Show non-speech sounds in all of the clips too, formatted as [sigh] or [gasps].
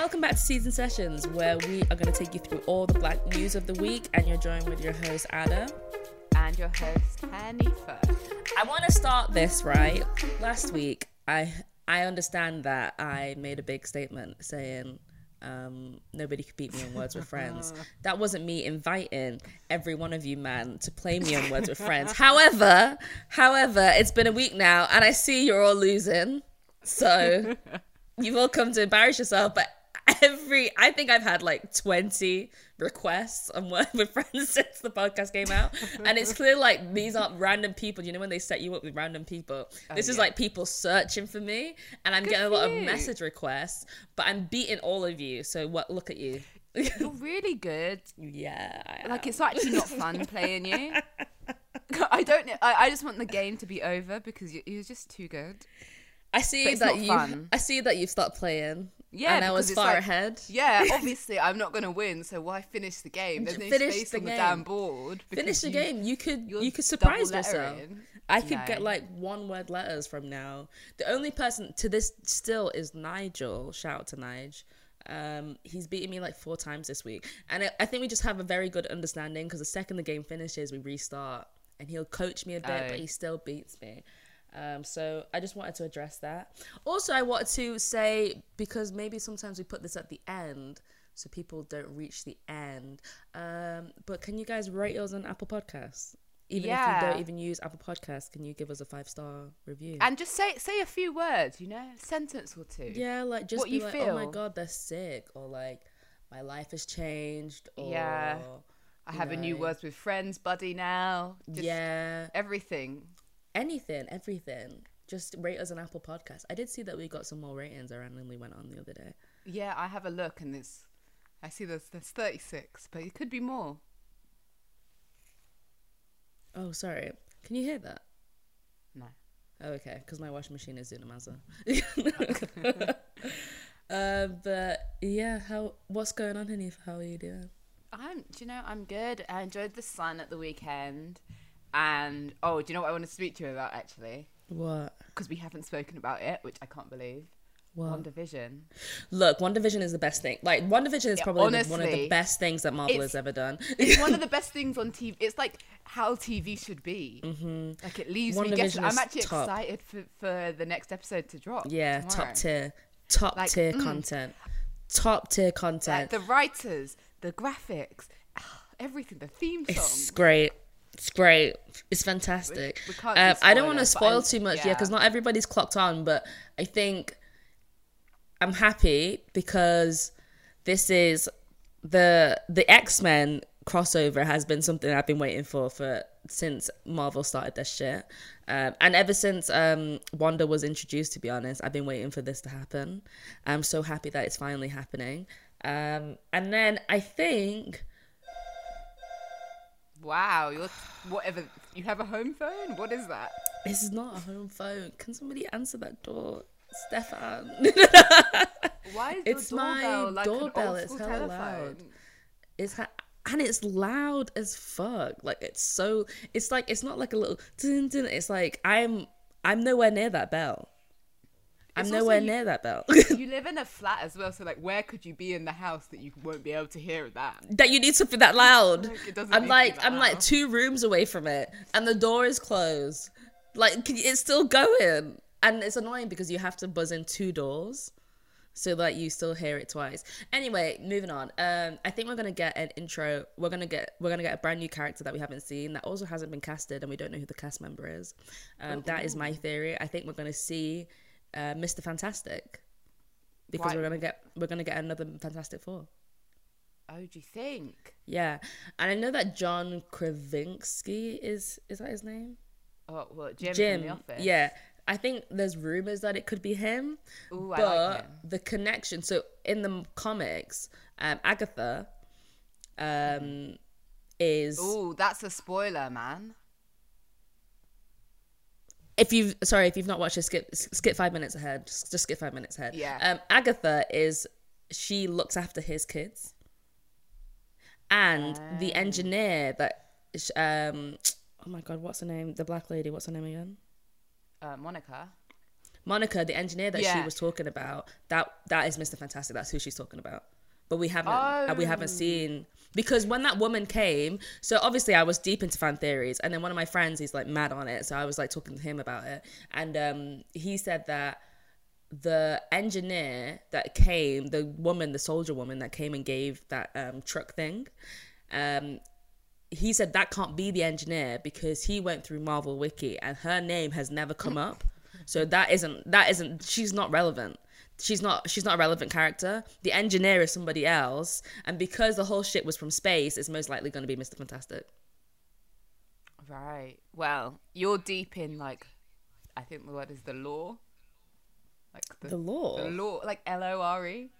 welcome back to Seasoned Sessions, where we are going to take you through all the black news of the week, and you're joined with your host Ada and your host Hanifa. I want to start this right. Last week, I I understand that I made a big statement saying um, nobody could beat me in Words with Friends. [laughs] That wasn't me inviting every one of you, man, to play me on Words with Friends. However, however, it's been a week now, and I see you're all losing. So [laughs] you've all come to embarrass yourself, but every I think I've had like 20 requests on Word [laughs] with Friends since the podcast came out. And it's clear like these aren't random people. You know when they set you up with random people? Oh, this is yeah. like people searching for me and I'm Good getting a lot you. of message requests, but I'm beating all of you. So what look at you. You're really good. [laughs] Yeah. like it's actually not fun [laughs] playing you. I don't I, I just want the game to be over because you're just too good. I see that you. I see that you've stopped playing. Yeah, and I was far like, ahead. Yeah, [laughs] obviously I'm not going to win, so why finish the game? There's no finish space the on game. the damn board. Finish the you, game. You could you could surprise yourself. I could no. get like one word letters from now. The only person to this still is Nigel. Shout out to Nigel. Um, he's beaten me like four times this week, and I, I think we just have a very good understanding because the second the game finishes, we restart, and he'll coach me a bit, oh. but he still beats me. Um, so I just wanted to address that. Also, I wanted to say because maybe sometimes we put this at the end so people don't reach the end. Um, but can you guys rate us on Apple Podcasts? Even yeah. if you don't even use Apple Podcasts, can you give us a five star review? And just say say a few words, you know, a sentence or two. Yeah, like just what you like, feel. Oh my god, they're sick, or like my life has changed. Or, yeah, I have know. a new words with friends buddy now. Just yeah, everything anything, everything. Just rate us an Apple Podcast. I did see that we got some more ratings. I randomly went on the other day. Yeah, I have a look and it's. I see there's there's 36, but it could be more. Oh, sorry. Can you hear that? No. Oh, okay. Because my washing machine is doing a mazza. [laughs] [laughs] uh, but yeah, how what's going on, Hanif? How are you doing? I'm. Do you know? I'm good. I enjoyed the sun at the weekend. And oh, do you know what I want to speak to you about actually? What? Because we haven't spoken about it, which I can't believe. What? WandaVision. Look, WandaVision is the best thing. Like WandaVision is yeah, probably honestly, one of the best things that Marvel has ever done. it's one of [laughs] the best things on TV. It's like how TV should be. Mm-hmm. Like it leaves me guessing. I'm actually top. excited for, for the next episode to drop. Yeah, tomorrow. top tier, top like, tier mm, content, top tier content. Like the writers, the graphics, [sighs] everything, the theme song. It's great. It's great. It's fantastic. We, we um, I don't want to spoil too much, yeah, because not everybody's clocked on, but I think I'm happy because this is the the X Men crossover has been something I've been waiting for for since Marvel started this shit, um, and ever since um, Wanda was introduced. To be honest, I've been waiting for this to happen. I'm so happy that it's finally happening. Um, and then I think Wow, you're whatever. You have a home phone? What is that? This is not a home phone. Can somebody answer that door, Stefan? [laughs] Why is it's my like doorbell? It's hella telephone? loud. It's ha- and it's loud as fuck. Like it's so. It's like it's not like a little. It's like I'm. I'm nowhere near that bell. I'm it's nowhere near that bell. [laughs] you live in a flat as well, so like, where could you be in the house that you won't be able to hear that? That you need something that loud. Like, I'm like, I'm loud. like two rooms away from it, and the door is closed. Like, it's still going, and it's annoying because you have to buzz in two doors, so that you still hear it twice. Anyway, moving on. Um, I think we're gonna get an intro. We're gonna get we're gonna get a brand new character that we haven't seen that also hasn't been casted, and we don't know who the cast member is. Um, that is my theory. I think we're gonna see uh, Mr. Fantastic because Why? we're gonna get we're gonna get another Fantastic Four. Oh, do you think? Yeah, and I know that John Krasinski is is that his name? Oh well, Jim, Jim. the Office. Yeah, I think there's rumors that it could be him. Ooh, but like him. the connection. So in the comics, um, Agatha, um, is. Oh, that's a spoiler, man if you've sorry if you've not watched it skip skip five minutes ahead just, just skip five minutes ahead yeah um agatha is she looks after his kids and the oh. engineer that um oh my god what's her name the black lady what's her name again uh, monica Monica, the engineer that she was talking about, that that is Mr. Fantastic. That's who she's talking about. But we haven't uh, we haven't Oh. seen because when that woman came, so obviously I was deep into fan theories, and then one of my friends he's like mad on it, so I was like talking to him about it, and um, he said that the engineer that came, the woman, the soldier woman that came and gave that um, truck thing, um, he said that can't be the engineer because he went through Marvel Wiki and her name has never come up. So that isn't that isn't she's not relevant. She's not she's not a relevant character. The engineer is somebody else, and because the whole shit was from space, it's most likely going to be Mr. Fantastic. Right. Well, you're deep in like, I think the word is the law. Like the, The law? The law, like L O R E.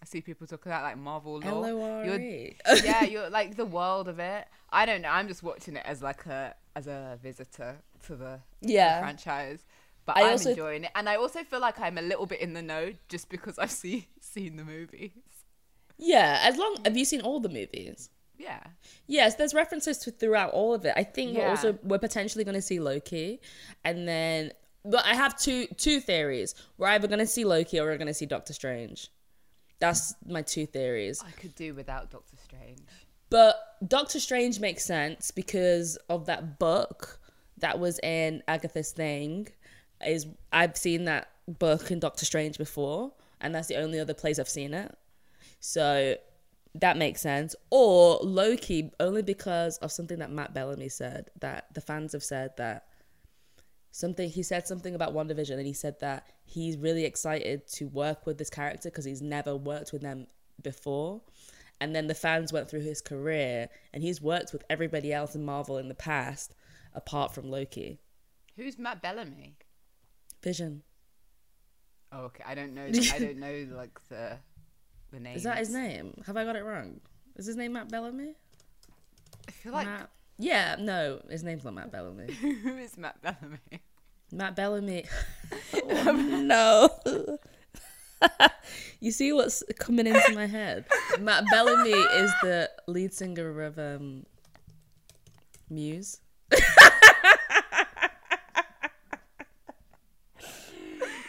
I see people talk about like Marvel law. L O R You're- E. yeah, you're like the world of it. I don't know. I'm just watching it as like a as a visitor to the, the franchise. But I I'm also- enjoying it, and I also feel like I'm a little bit in the know just because I've seen [laughs] seen the movies. Yeah, as long have you seen all the movies? Yeah. Yes, there's references to throughout all of it. I think we're also we're potentially going to see Loki, and then but I have two two theories. We're either going to see Loki or we're going to see Doctor Strange. That's my two theories. I could do without Doctor Strange. But Doctor Strange makes sense because of that book that was in Agatha's thing. Is I've seen that book in Doctor Strange before, and that's the only other place I've seen it. So that makes sense. Or Loki, only because of something that Matt Bellamy said that the fans have said that something he said something about WandaVision and he said that he's really excited to work with this character because he's never worked with them before. And then the fans went through his career and he's worked with everybody else in Marvel in the past apart from Loki. Who's Matt Bellamy? Vision. Oh, okay. I don't know. [laughs] I don't know like the the name. Is that his name? Have I got it wrong? Is his name Matt Bellamy? I feel like Matt... Yeah, no, his name's not Matt Bellamy. [laughs] who is Matt Bellamy? Matt Bellamy. [laughs] oh, no. you see what's coming into my head? Matt Bellamy is the lead singer of um, Muse.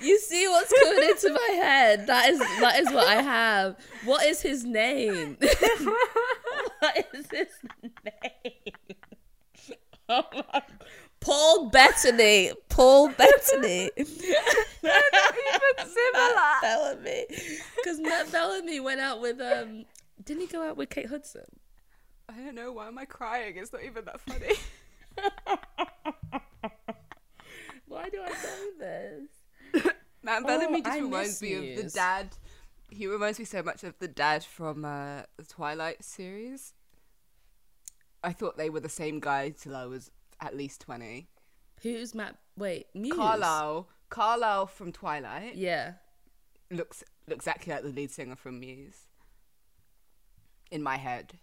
You see what's coming into my head? That is that is what I have. What is his name? [laughs] what is his name? Oh my Paul Bettany. Paul Bettany. Matt Bellamy. Because Matt Bellamy went out with um didn't he go out with Kate Hudson? I don't know. Why am I crying? It's not even that funny. [laughs] Why do I know this? Matt Oh, Bellamy just I reminds me of the dad. He reminds me so much of the dad from uh, the Twilight series. I thought they were the same guy till I was at least twenty. Who's Matt wait, Muse? Carlisle, Carlisle from Twilight Yeah. looks looks exactly like the lead singer from Muse. In my head,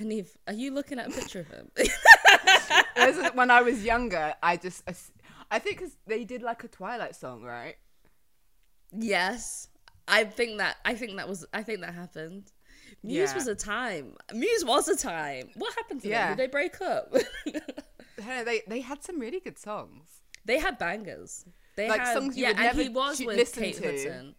Hanif, are you looking at a picture of him? [laughs] When I was younger, I just I think 'cause they did like a Twilight song, right? Yes. I think that I think that was I think that happened. Muse Yeah. was a time. Muse was a time. What happened to Yeah. them? Did they break up? [laughs] Know, they they had some really good songs. they had bangers. They Like had, songs you yeah, would and never he was ch- with Kate to. Hudson.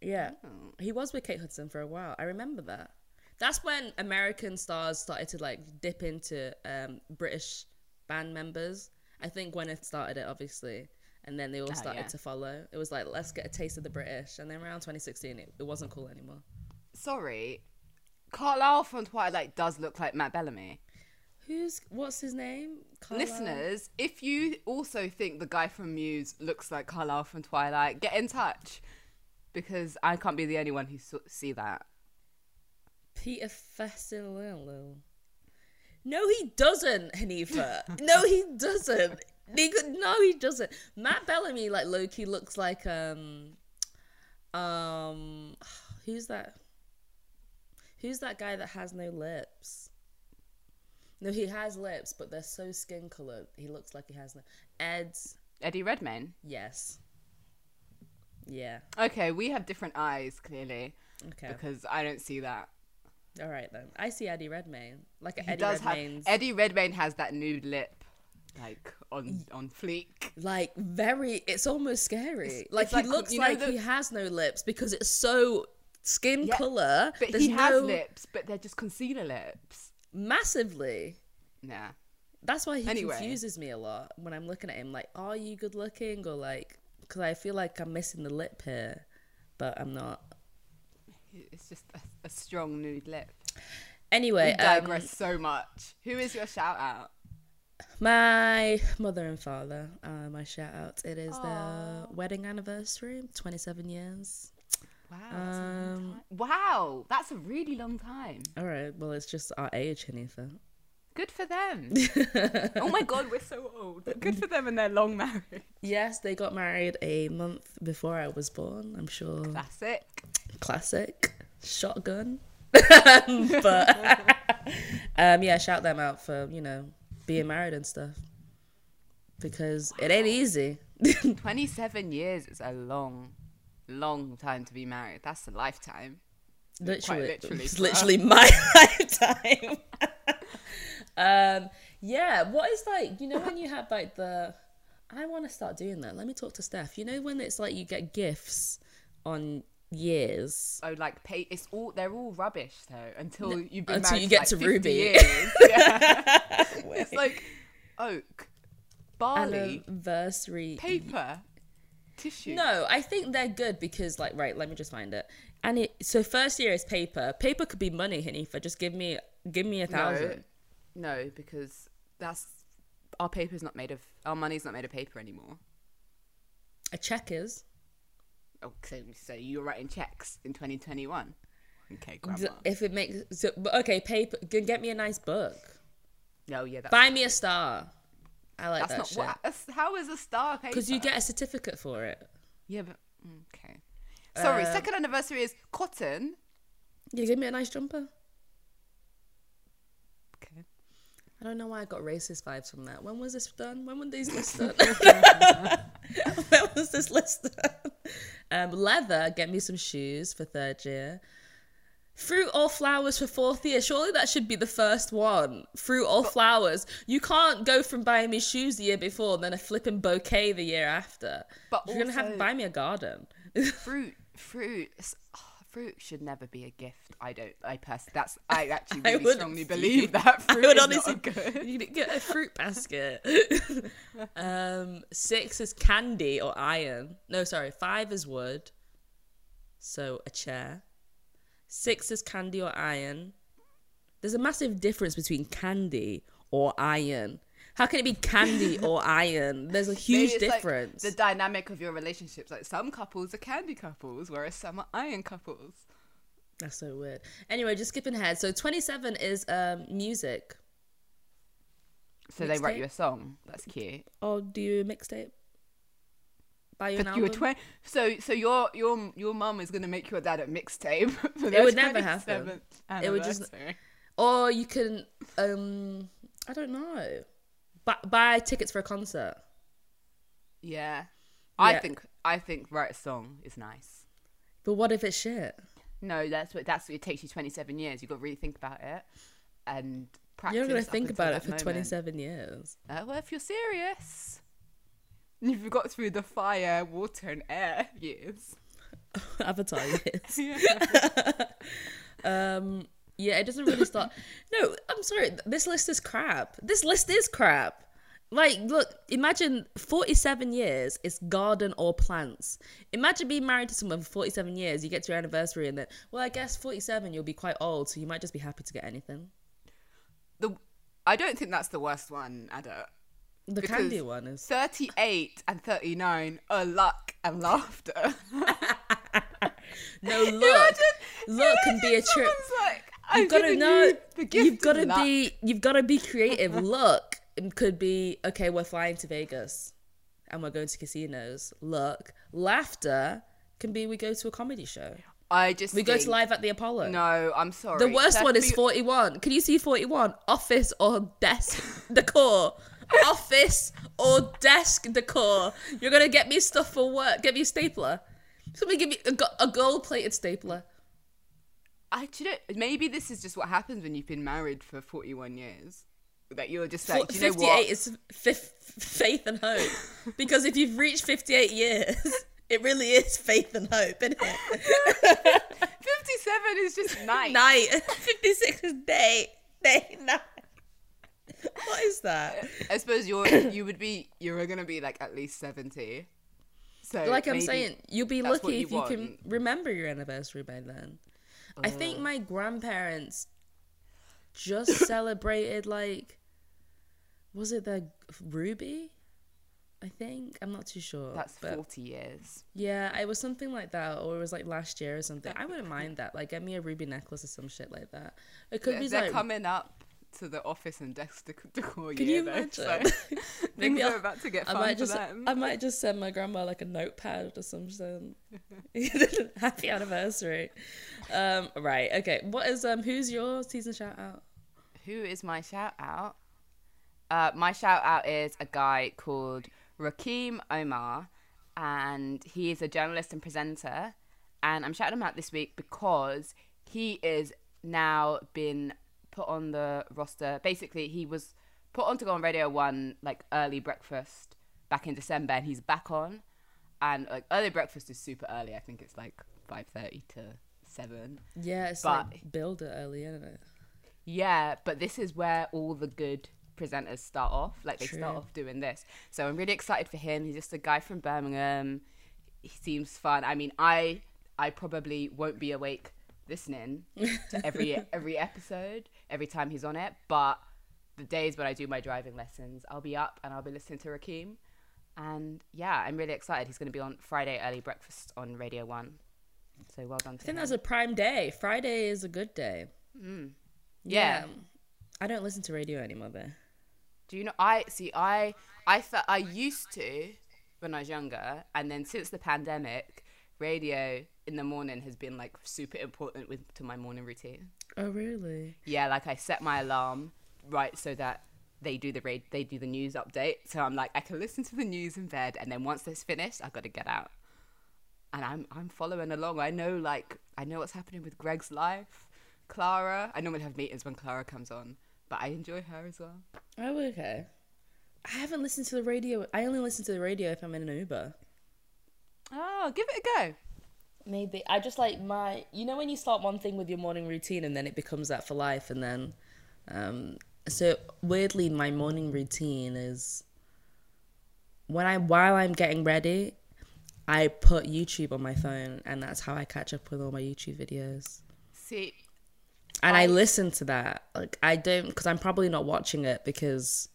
Yeah, Oh. he was with Kate Hudson for a while. I remember that. That's when American stars started to like dip into um, British band members. I think Gwyneth started it, obviously, and then they all Ah, started yeah. to follow. It was like let's get a taste of the British, and then around 2016, it, it wasn't cool anymore. Sorry, Carlisle from Twilight does look like Matt Bellamy. Who's what's his name? Carlisle? Listeners, if you also think the guy from Muse looks like Carlisle from Twilight, get in touch because I can't be the only one who saw, see that. Peter Facinelli. No, he doesn't, Hanifa. [laughs] no, he doesn't. Could- No, he doesn't. Matt Bellamy, like Loki, looks like um, um, [sighs] who's that? Who's that guy that has no lips? No, he has lips, but they're so skin colored. He looks like he has no. Ed's, Eddie Redmayne. yes, yeah. Okay, we have different eyes clearly Okay, because I don't see that. all right then. I see Eddie Redmayne, like He Eddie does have Eddie Redmayne has that nude lip. Like on on fleek. like very it's almost scary like like, he looks like the- he has no lips because it's so skin Yeah, color But there's he has no lips, but they're just concealer lips. massively Nah. that's why he Anyway. confuses me a lot when i'm looking at him like are you good looking or like because i feel like i'm missing the lip here but i'm not It's just a, a strong nude lip. anyway We um, digress so much. Who is your shout out? My mother and father uh, my shout out it is Aw. their wedding anniversary 27 years Wow. That's Um. Wow, that's a really long time. all right well it's just our age Hanifa. Good for them. [laughs] oh my god, we're so old. Good for them and their long marriage. Yes, they got married a month before I was born. I'm sure. Classic. Classic. Shotgun. [laughs] but [laughs] um, yeah, shout them out for, you know, being married and stuff. Because it ain't easy. [laughs] 27 years is a long, long time to be married. That's a lifetime. literally, literally it's literally my [laughs] lifetime. [laughs] um, yeah, what is like, you know, when you have like the, I want to start doing that. Let me talk to Steph. You know, when it's like you get gifts on years. Oh, like pay. It's all they're all rubbish though until you've been until you get like, to 50 Ruby. Yeah. [laughs] [laughs] it's like oak, barley, anniversary. paper, tissue. No, I think they're good because, like, right, let me just find it. And it so first year is paper. Paper could be money, Hanifa. Just give me, give me a no, thousand. no, because that's our paper's not made of. Our money's not made of paper anymore. A check is. Oh, so, so you're writing checks in 2021. Okay, grandma. If it makes so, but okay, paper. Get me a nice book. No, yeah, Buy me a star. I like that's that not shit. what. How is a star? Because you get a certificate for it. Yeah, but okay. Sorry, Uh, second anniversary is cotton. You give me a nice jumper. Okay. I don't know why I got racist vibes from that. When was this done? When were these [laughs] lists [laughs] done? when was this list done? Um, leather, get me some shoes for third year. Fruit or flowers for fourth year. Surely that should be the first one. Fruit or flowers. You can't go from buying me shoes the year before and then a flipping bouquet the year after. But You're gonna have to buy me a garden. [laughs] fruit, fruit, oh, fruit should never be a gift. I don't. I pers- That's. I actually [laughs] I really would strongly [laughs] believe [laughs] that I fruit would is honestly good. You get a fruit basket. um, six is candy or iron. No, sorry. Five is wood. So a chair. Six is candy or iron. There's a massive difference between candy or iron. How can it be candy [laughs] or iron? There's a huge it's like difference. the dynamic of your relationships. Like some couples are candy couples, whereas some are iron couples. That's so weird. Anyway, just skipping ahead. So 27 is um music. So they write you a song. That's cute. Or do you mixtape? Buy you you were album? twenty. So so your your your mum is gonna make your dad a mixtape. [laughs] for It would never happen. It would just- Or you can, um, I don't know, buy, buy tickets for a concert. Yeah. I Yeah. think I think write a song is nice. But what if it's shit? No, that's what that's what it takes you twenty seven years. You've got to really think about it and practice. You're not gonna up think until about it that for moment. 27 years. Uh, well, if you're serious, you've got through the fire, water, and air years. [laughs] Avatar years. [laughs] [laughs] Um, yeah, it doesn't really start. [laughs] No, I'm sorry. This list is crap. This list is crap. Like, look, imagine 47 years is garden or plants. Imagine being married to someone for 47 years. You get to your anniversary, and then, well, I guess 47, you'll be quite old, so you might just be happy to get anything. the I don't think that's the worst one, Ada. The Because- candy one is. 38 and 39 are luck and laughter. [laughs] No, [laughs] look. Imagine- look can be a trip. Like, You've got to know. You you've got to be. You've got to be creative. look, it could be okay. We're flying to Vegas, and we're going to casinos. Look, laughter can be we go to a comedy show. I just We go to live at the Apollo. No, I'm sorry. The worst That's one is 41. Can you see 41? Office or desk [laughs] decor. Office or desk decor. You're going to get me stuff for work. Get me a stapler. Somebody give me a, a gold plated stapler. I do you know, maybe this is just what happens when you've been married for 41 years. that you're just like, do you know 58 what? is fif- faith and hope. [laughs] because if you've reached 58 years, it really is faith and hope, isn't it? [laughs] 57 is just night. Night. [laughs] 56 is day. Day, night. What is that? I suppose you're you would be you're gonna be like at least 70. So Like I'm saying, you'll be lucky you if you can remember your anniversary by then. I think my grandparents just [coughs] celebrated like was it the Ruby? I think I'm not too sure. that's but 40 years. yeah, it was something like that, or it was like last year or something. I wouldn't mind that. Like, get me a ruby necklace or some shit like that. It could They're, be they're like, coming up to the office and desk dec- decor can year, you though, imagine? so [laughs] [laughs] Maybe things I'll- are about to get I fun might for just, them. I might just send my grandma like a notepad or something. [laughs] Happy anniversary. Um, right. Okay. What is um? Who's your season shout out? Who is my shout out? Uh, my shout out is a guy called Rakim Omar, and he is a journalist and presenter. And I'm shouting him out this week because he is now been put on the roster. Basically, he was put on to go on Radio One like early breakfast back in December, and he's back on. And like early breakfast is super early. I think it's like five thirty to seven. Yeah, it's But- like build it early, isn't it? Yeah, but this is where all the good presenters start off. Like they start off doing this. So I'm really excited for him. He's just a guy from Birmingham. He seems fun. I mean, I I probably won't be awake listening to every [laughs] every episode every time he's on it, but the days when I do my driving lessons, I'll be up and I'll be listening to Rakim. And yeah, I'm really excited. He's going to be on Friday early breakfast on Radio 1. So well done to I think him. that's a prime day. Friday is a good day. Mm. Yeah. I don't listen to radio anymore though. Do you know? I see. I I felt I used to when I was younger, and then since the pandemic, radio in the morning has been like super important with to my morning routine. Oh really? Yeah, like I set my alarm right so that they do the raid, they do the news update. So I'm like, I can listen to the news in bed, and then once it's finished, I've got to get out. And I'm I'm following along. I know like I know what's happening with Greg's life, Clara. I normally have meetings when Clara comes on, but I enjoy her as well. Oh okay. I haven't listened to the radio. I only listen to the radio if I'm in an Uber. Oh, give it a go. Maybe I just like my. You know when you start one thing with your morning routine and then it becomes that for life, and then, um. So weirdly, my morning routine is when I while I'm getting ready, I put YouTube on my phone, and that's how I catch up with all my YouTube videos. See, And I, I- listen to that. Like I don't, because I'm probably not watching it because,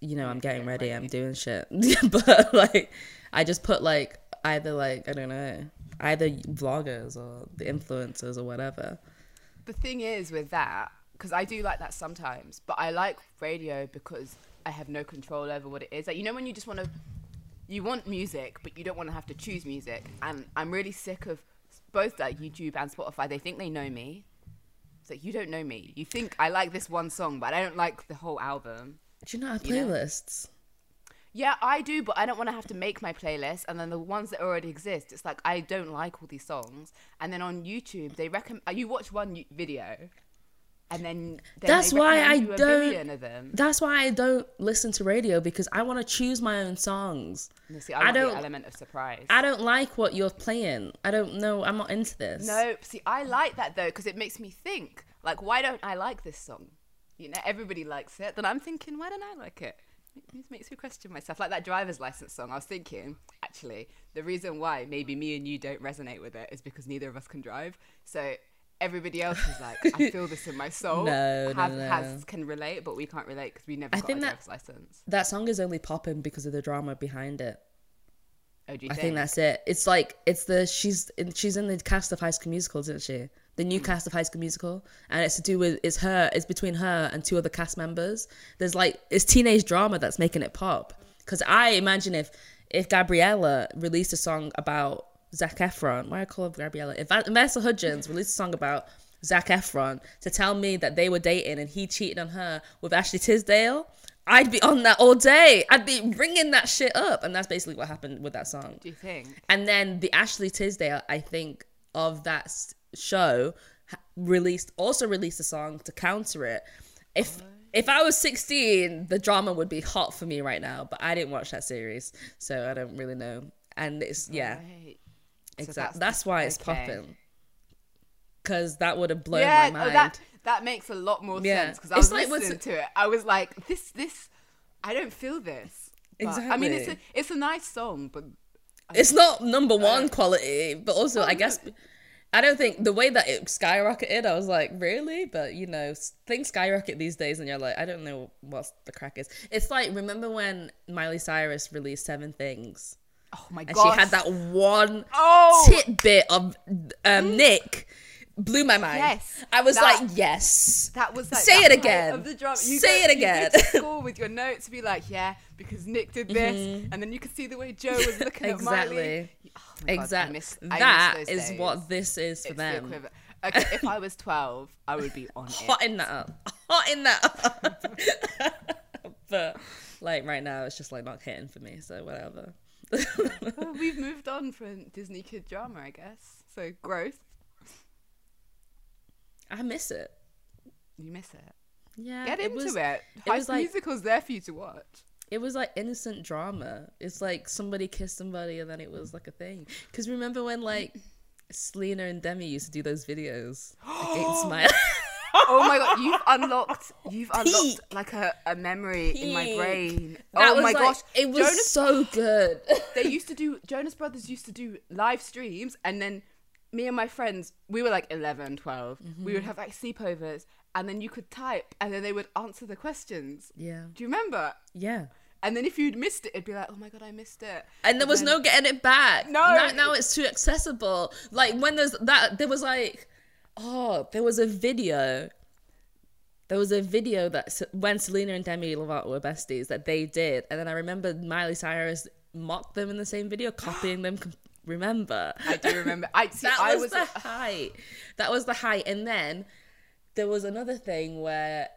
you know, I'm getting ready, I'm doing shit. [laughs] but like, I just put like either like I don't know, either vloggers or the influencers or whatever. the thing is with that, because I do like that sometimes, but I like radio because I have no control over what it is. Like you know when you just want to, you want music, but you don't want to have to choose music. And I'm really sick of both like YouTube and Spotify. They think they know me. It's like you don't know me. You think I like this one song, but I don't like the whole album. Do you not have You know? Yeah, I do, but I don't want to have to make my playlist. And then the ones that already exist, it's like I don't like all these songs. And then on YouTube, they recommend uh, you watch one video, and then, then That's they why I don't- of them. That's why I don't listen to radio because I want to choose my own songs. You see, I, I don't- the element of surprise. I don't like what you're playing. I don't know. I'm not into this. no, see, I like that though because it makes me think. Like, why don't I like this song? You know, everybody likes it. Then I'm thinking, why don't I like it? It makes me question myself. Like that driver's license song. I was thinking, actually, the reason why maybe me and you don't resonate with it is because neither of us can drive. So everybody else is like, I [laughs] feel this in my soul. No, no, have, no. Has can relate, but we can't relate because we never I got think a that- driver's license. That song is only popping because of the drama behind it. Oh, do you I think? think that's it. It's like it's the she's in, she's in the cast of High School Musical, isn't she? The new mm. cast of High School Musical, and it's to do with it's her. It's between her and two other cast members. There's like it's teenage drama that's making it pop. Because I imagine if if Gabriella released a song about Zac Efron, why I call her Gabriella? If Vanessa Hudgens released a song about Zac Efron to tell me that they were dating and he cheated on her with Ashley Tisdale, I'd be on that all day. I'd be ringing that shit up, and that's basically what happened with that song. Do you think? And then the Ashley Tisdale, I think, of that show released also released a song to counter it. If if I was 16, the drama would be hot for me right now, but I didn't watch that series, so I don't really know. And it's oh, yeah, Right. exactly. Uh, that's- that's, why it's okay. popping. Cause that would have blown yeah, my oh, mind. that that makes a lot more Yeah. sense because I It's was like listening to it. I was like, this, this, I don't feel this. But, I mean, it's a it's a nice song, but it's not number one quality, but also I guess I don't think the way that it skyrocketed, I was like, really? But you know, things skyrocket these days, and you're like, I don't know what the crack is. It's like remember when Miley Cyrus released Seven Things, oh my and god, she had that one oh tidbit of um, Nick, blew my mind. Yes, I was that- like, yes. That was like Say the it again. Of the drama. You Say go- it you go again. to [laughs] school with your notes, be like, yeah, because Nick did this, mm-hmm. and then you could see the way Joe was looking at Miley. Exactly. Oh my God, I exactly. miss- I miss That those is days. what this is for It's them. equivalent. Okay, if I was twelve, I would be on [laughs] it. hotting that up, hotting that up. [laughs] but like right now, it's just like not hitting for me. So whatever. Well, we've moved on from Disney kid drama, I guess. So growth, I miss it. you miss it. Yeah, Get it into was, it. High was School like- Musical's there for you to watch. It was like innocent drama. It's like somebody kissed somebody, and then it was like a thing. Because remember when like Selena and Demi used to do those videos against [gasps] my. [laughs] Oh my god, you've unlocked, you've unlocked Peak. like a, a memory in my brain. That oh my like- gosh, it was Jonas so good. they used to do Jonas Brothers used to do live streams and then me and my friends we were like 11 12 we would mm-hmm. have like sleepovers and then you could type and then they would answer the questions yeah, do you remember yeah. and then if you'd missed it it'd be like oh my god I missed it and there was then- no getting it back. No. now, now it's too accessible. Like when there's that, there was like, oh, there was a video. There was a video that when Selena and Demi Lovato were besties that they did, and then I remember Miley Cyrus mocked them in the same video, [gasps] copying them. Remember? I do remember I [laughs] see that I was, was the height. That was the height, and then there was another thing where.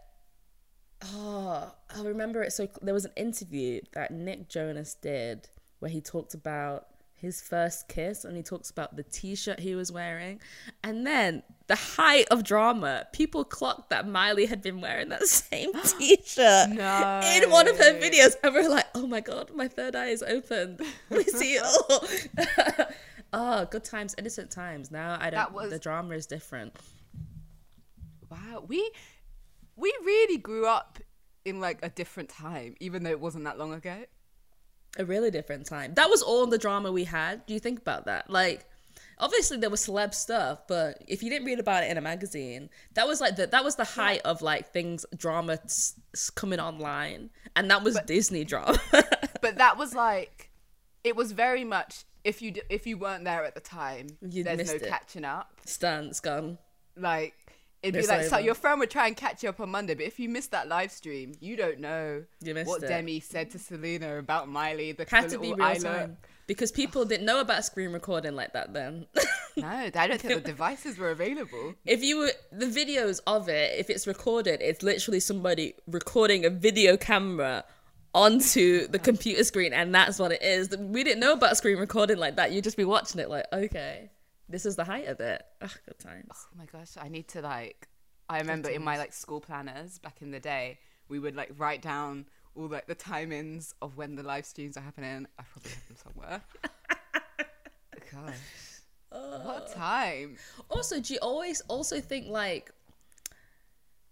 Oh, I remember it. So there was an interview that Nick Jonas did where he talked about his first kiss and he talks about the t-shirt he was wearing. And then the height of drama. People clocked that miley had been wearing that [laughs] same [gasps] t-shirt No. in one of her videos. And we're like oh my god my third eye is open. [laughs] We see it all oh good times innocent times. Now i don't was- the drama is different. Wow. We we really grew up in like a different time even though it wasn't that long ago a really different time. That was all the drama we had. Do you think about that? Like, obviously there was celeb stuff, but if you didn't read about it in a magazine, that was like the, that was the height of like things drama s- coming online, and that was Disney drama. [laughs] but that was like it was very much if you d- if you weren't there at the time You'd there's no it. catching up Stance gone. like it'd be like so your friend would try and catch you up on monday but if you missed that live stream you don't know You what it. demi said to selena about miley the, Had to be real time because people didn't know about screen recording like that then. [laughs] no i don't think the devices were available if you were the videos of it, if it's recorded, it's literally somebody recording a video camera onto the computer screen, and that's what it is. We didn't know about screen recording like that. You'd just be watching it like, okay, this is the height of it. Ugh, good times. oh my gosh i need to like i remember in my like school planners back in the day we would like write down all like the timings of when the live streams are happening i probably have them somewhere [laughs] gosh what time Also, do you always also think like,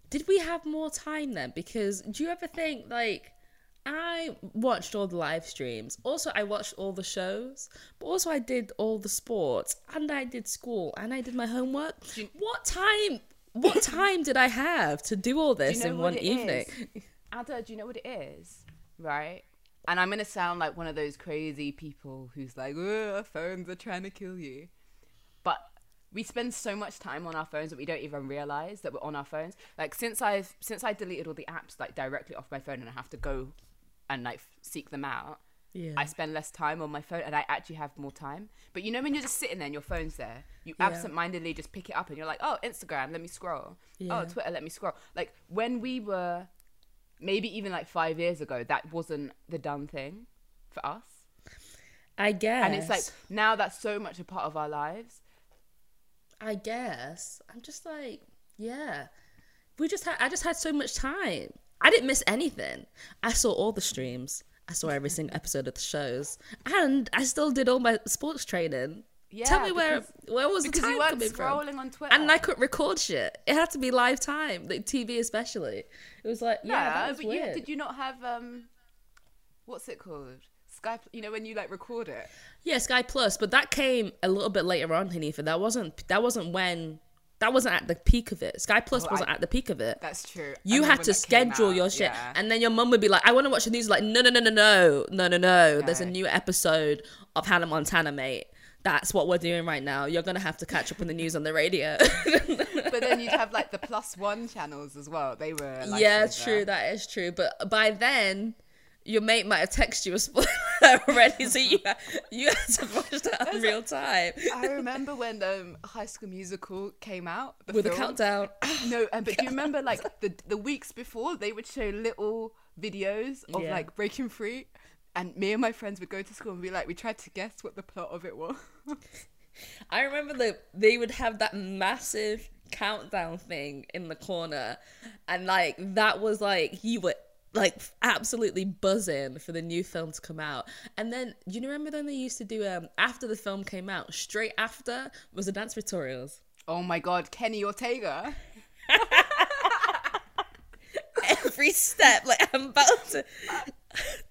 did we have more time then? Because do you ever think like, I watched all the live streams. Also, I watched all the shows, but also I did all the sports and I did school and I did my homework. you- what time? What [coughs] time did I have to do all Do this you know in one evening? is? Ada, do you know what it is? Right? And I'm gonna sound like one of those crazy people who's like, "Ugh, phones are trying to kill you. But we spend so much time on our phones that we don't even realize that we're on our phones. Like since I've since I deleted all the apps like directly off my phone and I have to go and like seek them out, Yeah. I spend less time on my phone and I actually have more time. But you know when you're just sitting there and your phone's there, you Yeah. absent-mindedly just pick it up and you're like, "Oh, Instagram, let me scroll. Oh, yeah. Oh, Twitter, let me scroll." Like when we were maybe even like 5 years ago, that wasn't the done thing for us. I guess. And it's like now that's so much a part of our lives. I guess. I'm just like, yeah. We just had. I just had so much time. I didn't miss anything. I saw all the streams. I saw every single episode of the shows, and I still did all my sports training. Yeah, Tell me where because- where was the time you coming from? on Twitter. And I couldn't record shit. It had to be live time, like TV especially. It was like, yeah, yeah, was but you did you not have um, what's it called? Skype. You know when you like record it. Yeah, Sky Plus, but that came a little bit later on, Hanifa. That wasn't that wasn't when that wasn't at the peak of it. Sky Plus Oh, wasn't I- at the peak of it. That's true. You had to schedule out, your shit, yeah. and then your mum would be like, "I want to watch the news." Like, no, no, no, no, no, no, no, no. There's a new episode of Hannah Montana, mate. That's what we're doing right now. You're gonna have to catch up on the news on the radio. [laughs] but then you'd have like the plus one channels as well. They were. a yeah, true. That is true. But by then, your mate might have texted you a spoiler [laughs] already, so you you had to watch that in real time [laughs] I remember when um, High School Musical came out the [laughs] with a countdown. No, um, but do you remember like the the weeks before they would show little videos of Yeah. like breaking free, and me and my friends would go to school and be like, we tried to guess what the plot of it was. I remember that they would have that massive countdown thing in the corner, and like that was like you were like absolutely buzzing for the new film to come out. And then you remember when they used to do um after the film came out, straight after was the dance tutorials. oh my god, Kenny Ortega. Every step, like I'm about to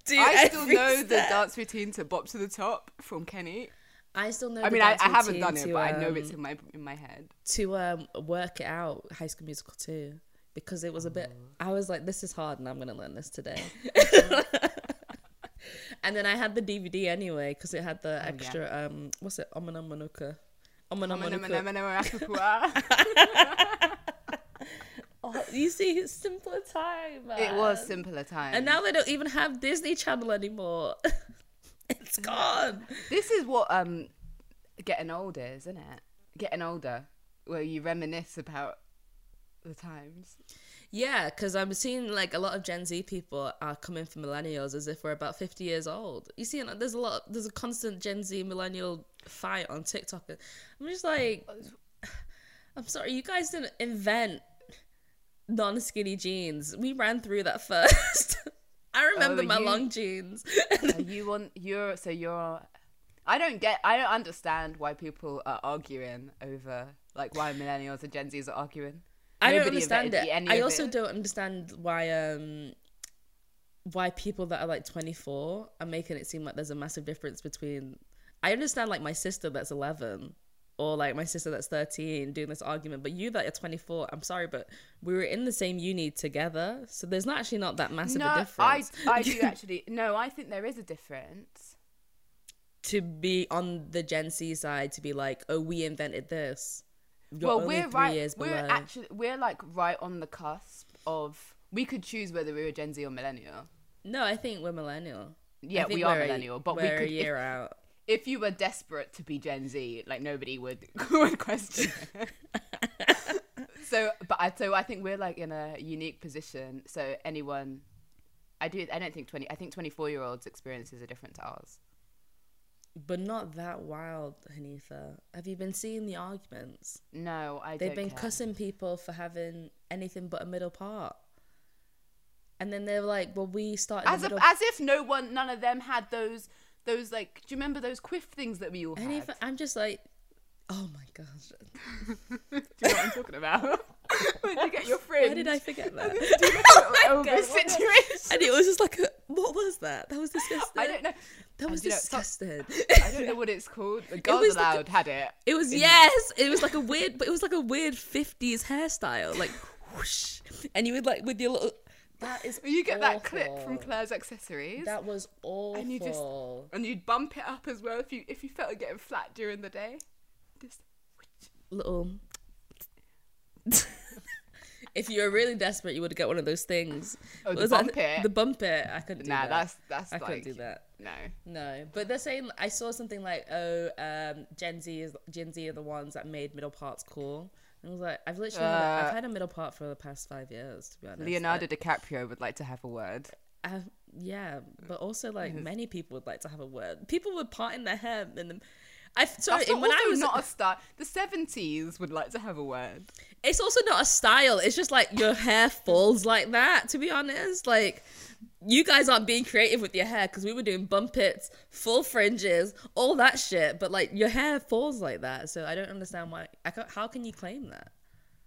do. I still know the dance routine to Bop to the Top from Kenny. I still know. I mean, I, I haven't done it, to, but I know um, it's in my in my head. to um work it out High School Musical too because it was a bit I was like this is hard and I'm going to learn this today. [laughs] and then I had the DVD anyway because it had the Oh, extra um what's it Omana Manuka. Omana Manuka. [laughs] Oh, you see it's simpler time. Man. was simpler times. And now they don't even have Disney Channel anymore. [laughs] it's gone. This is what um getting older is, isn't it? Getting older, where you reminisce about the times. Yeah, because I'm seeing like a lot of Gen Z people are coming for millennials as if we're about 50 years old. You see, uh, there's a lot, there's a constant Gen Z millennial fight on TikTok. I'm just like, [sighs] I'm sorry, you guys didn't invent non skinny jeans. We ran through that first. [laughs] I remember Oh, my you- long jeans. Oh, are [laughs] you want you're so you're. I don't get. I don't understand why people are arguing over like why millennials and Gen Zs are arguing. I don't understand invented it. I also it. don't understand why um why people that are like 24 are making it seem like there's a massive difference between I understand like my sister that's 11 or like my sister that's 13 doing this argument but you that are 24 I'm sorry but we were in the same uni together so there's not actually not that massive no, a I difference I [laughs] do actually. No, I think there is a difference. to be on the Gen Z side to be like oh we invented this You're well, we're right. years We're below. actually we're like right on the cusp of. We could choose whether we were Gen Z or millennial. no I think we're millennial Yeah, we are millennial, but we we're could a if- year out if you were desperate to be Gen Z, like nobody would [laughs] would question [laughs] so, but I, so I think we're like in a unique position. So anyone, I do. I don't think twenty. I think twenty four year olds' experiences are different to ours. But not that wild, Hanifa. Have you been seeing the arguments? No, I. They've been care. cussing people for having anything but a middle part. And then they're like, well, we started as middle as if no one, none of them had those those like. Do you remember those quiff things that we all had? Hanifa, I'm just like, oh my gosh. [laughs] Do you know what I'm talking about? [laughs] [laughs] when you get your fringe. Why did I forget [laughs] that? over [laughs] oh oh, God, what situation? and it was just like, a, what was that? That was disgusting. I don't know. That was do you know, so- disgusting. I don't know what it's called. The Girls like a- had it. It was yes. It was like a weird, but it was like a weird '50s hairstyle, like whoosh, and you would like with your little. That is. You get that clip from. Claire's accessories, That was awful. And you just- and you'd bump it up as well if you if you felt it getting flat during the day. Just little. If you were really desperate, you would get one of those things. Oh, the Was that- it? The bump it. I couldn't do nah, that. that's that's I like couldn't do that. no. No, but they're saying I saw something like, oh, um, Gen Z is Gen Z are the ones that made middle parts cool. And I was like, I've literally had, Uh, I've had a middle part for the past five years, to be honest. Leonardo DiCaprio would like to have a word. I, yeah, but also like many people would like to have a word. People would part in their hair in the. I sorry when I also was not a style. The seventies would like to have a word. it's also not a style. It's just like your hair falls like that. To be honest, like you guys aren't being creative with your hair because we were doing bump its, full fringes, all that shit. But like your hair falls like that, so I don't understand why. I can't, how can you claim that?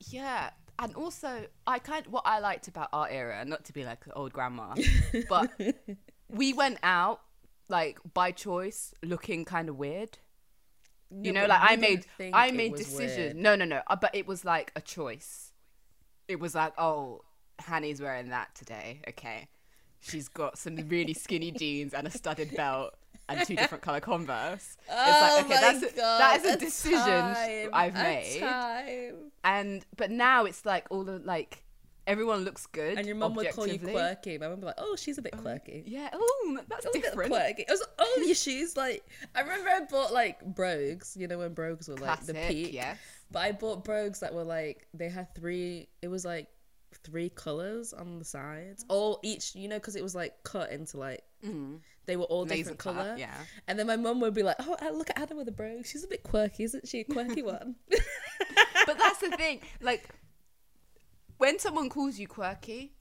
Yeah, and also I kind what I liked about our era, not to be like an old grandma, [laughs] but we went out like by choice, looking kind of weird. You know, like I made I made decisions. No, no, no. uh, But it was like a choice. It was like, oh, Hanny's wearing that today. Okay, she's got some really skinny [laughs] jeans and a studded belt and two different color Converse. it's like okay, that's a, that is a decision I've made. Time. And but now it's like all the like everyone looks good. And your mum would call you quirky. My mum would be like, "Oh, she's a bit oh, quirky." Yeah. Oh, that's A bit quirky. It was oh [laughs] your shoes like I remember I bought like brogues, you know when brogues were like the peak. yes. But I bought brogues that were like they had three. It was like three colors on the sides, all each you know because it was like cut into like mm. they were all Laser different cut, color. yeah. And then my mum would be like, "Oh, look at Anna with a brogue. She's a bit quirky, isn't she? A quirky [laughs] one." But that's the thing. Like when someone calls you quirky,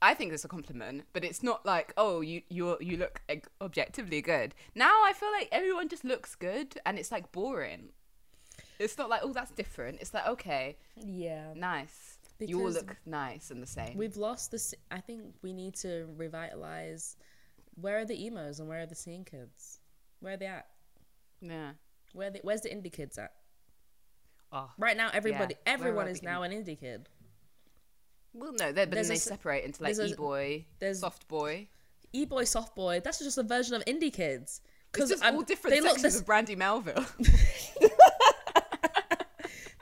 I think it's a compliment. But it's not like oh you you you look like, objectively good. Now I feel like everyone just looks good, and it's like boring. It's not like oh that's different. It's like okay, yeah. nice. you all look nice and the same. We've lost this. I think we need to revitalize. Where are the emos and where are the scene kids? Where are they at? yeah. Where they, where's the indie kids at? Oh. Right now, everybody, where everyone is now an indie kid. Well, no, they- but then There's a they separate into like e boy, soft boy. E boy, soft boy. That's just a version of indie kids. Because it's just I'm- all different they look this- of Brandy Melville. [laughs]